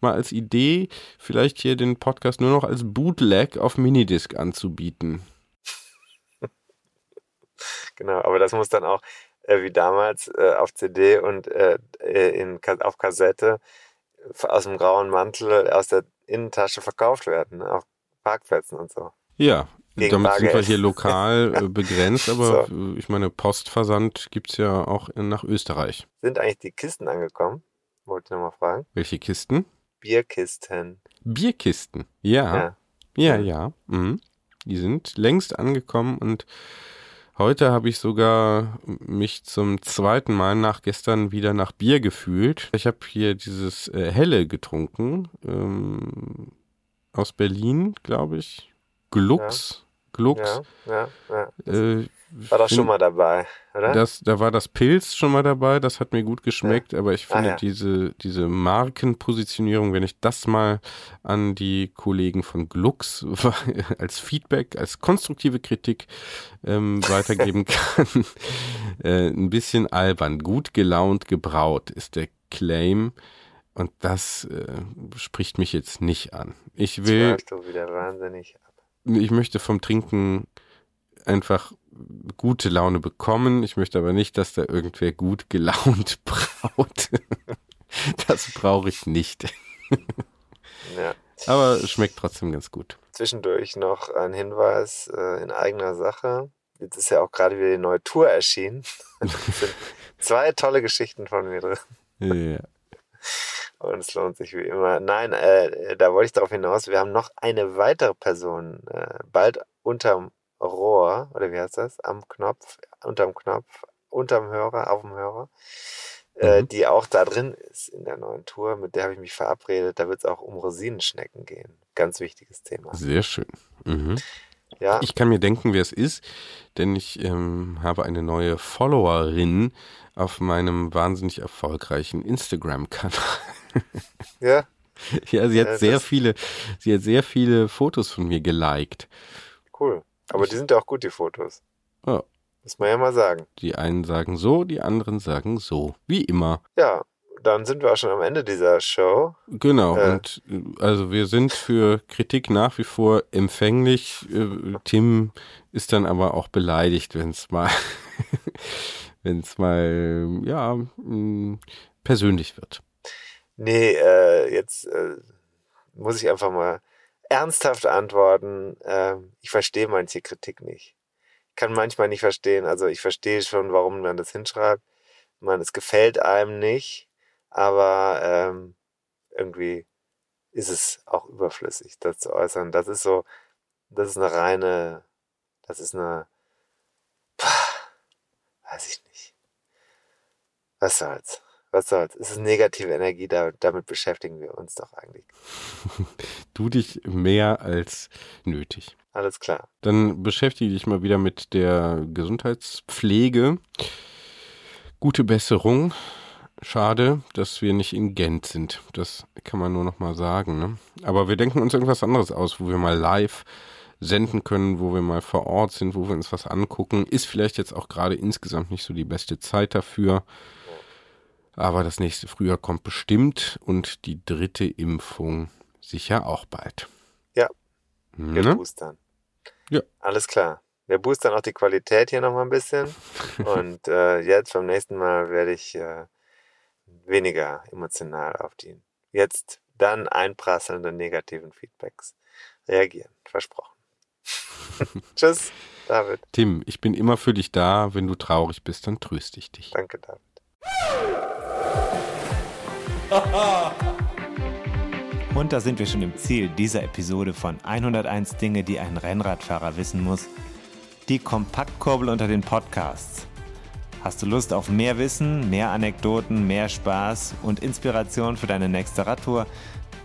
mal als Idee, vielleicht hier den Podcast nur noch als Bootleg auf Minidisc anzubieten. *laughs* genau, aber das muss dann auch äh, wie damals äh, auf CD und äh, in, auf Kassette aus dem grauen Mantel aus der Innentasche verkauft werden, ne? auf Parkplätzen und so. Ja, damit Bargeld. sind wir hier *laughs* lokal äh, begrenzt, aber so. ich meine, Postversand gibt es ja auch nach Österreich. Sind eigentlich die Kisten angekommen? Wollte ich nochmal fragen. Welche Kisten? Bierkisten. Bierkisten, ja. Ja, ja. ja. Mhm. Die sind längst angekommen und Heute habe ich sogar mich zum zweiten Mal nach gestern wieder nach Bier gefühlt. Ich habe hier dieses äh, Helle getrunken ähm, aus Berlin, glaube ich. Glux. Ja. Glux. Ja, ja, ja. Äh, war doch schon mal dabei, oder? Das, da war das Pilz schon mal dabei, das hat mir gut geschmeckt, ja. aber ich finde ah, ja. diese, diese Markenpositionierung, wenn ich das mal an die Kollegen von Glux *laughs* als Feedback, als konstruktive Kritik ähm, *laughs* weitergeben kann, äh, ein bisschen albern. Gut gelaunt gebraut ist der Claim. Und das äh, spricht mich jetzt nicht an. Ich will. Du wieder wahnsinnig ab. Ich möchte vom Trinken einfach gute Laune bekommen. Ich möchte aber nicht, dass da irgendwer gut gelaunt *laughs* braut. Das brauche ich nicht. Ja. Aber es schmeckt trotzdem ganz gut. Zwischendurch noch ein Hinweis äh, in eigener Sache. Jetzt ist ja auch gerade wieder die neue Tour erschienen. *laughs* Zwei tolle Geschichten von mir drin. Ja. Und es lohnt sich wie immer. Nein, äh, da wollte ich darauf hinaus, wir haben noch eine weitere Person äh, bald unterm Rohr, oder wie heißt das? Am Knopf, unterm Knopf, unterm Hörer, auf dem Hörer, äh, Mhm. die auch da drin ist in der neuen Tour. Mit der habe ich mich verabredet. Da wird es auch um Rosinenschnecken gehen. Ganz wichtiges Thema. Sehr schön. Mhm. Ja, Ich kann mir denken, wer es ist, denn ich ähm, habe eine neue Followerin auf meinem wahnsinnig erfolgreichen Instagram-Kanal. *laughs* ja, Ja, sie hat Ja, sehr viele, sie hat sehr viele Fotos von mir geliked. cool. Aber die sind ja auch gut, die Fotos. Ja. Muss man ja mal sagen. Die einen sagen so, die anderen sagen so. Wie immer. Ja, dann sind wir auch schon am Ende dieser Show. Genau. Äh. Und also wir sind für Kritik nach wie vor empfänglich. Äh, Tim ist dann aber auch beleidigt, wenn es mal, *laughs* wenn es mal, ja, mh, persönlich wird. Nee, äh, jetzt äh, muss ich einfach mal ernsthaft antworten. Ähm, ich verstehe manche Kritik nicht. Ich kann manchmal nicht verstehen, also ich verstehe schon, warum man das hinschreibt. Man, es gefällt einem nicht, aber ähm, irgendwie ist es auch überflüssig, das zu äußern. Das ist so, das ist eine reine, das ist eine, pah, weiß ich nicht. Was soll's? Was soll's? Es ist negative Energie, da, damit beschäftigen wir uns doch eigentlich. *laughs* Du dich mehr als nötig. Alles klar. Dann beschäftige dich mal wieder mit der Gesundheitspflege. Gute Besserung. Schade, dass wir nicht in Gent sind. Das kann man nur noch mal sagen. Ne? Aber wir denken uns irgendwas anderes aus, wo wir mal live senden können, wo wir mal vor Ort sind, wo wir uns was angucken. Ist vielleicht jetzt auch gerade insgesamt nicht so die beste Zeit dafür. Aber das nächste Frühjahr kommt bestimmt und die dritte Impfung sicher auch bald. Ja. Wir Ne? boostern. Ja. Alles klar. Wir boostern auch die Qualität hier nochmal ein bisschen. *laughs* Und äh, jetzt beim nächsten Mal werde ich äh, weniger emotional auf die jetzt dann einprasselnden negativen Feedbacks reagieren. Versprochen. *laughs* Tschüss, David. Tim, ich bin immer für dich da. Wenn du traurig bist, dann tröste ich dich. Danke, David. *laughs* Und da sind wir schon im Ziel dieser Episode von 101 Dinge, die ein Rennradfahrer wissen muss. Die Kompaktkurbel unter den Podcasts. Hast du Lust auf mehr Wissen, mehr Anekdoten, mehr Spaß und Inspiration für deine nächste Radtour?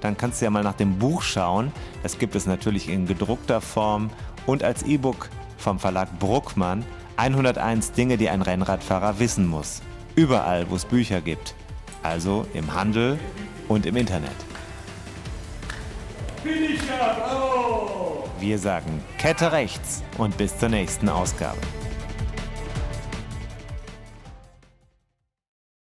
Dann kannst du ja mal nach dem Buch schauen. Das gibt es natürlich in gedruckter Form und als E-Book vom Verlag Bruckmann. 101 Dinge, die ein Rennradfahrer wissen muss. Überall, wo es Bücher gibt. Also im Handel und im Internet. Wir sagen Kette rechts und bis zur nächsten Ausgabe.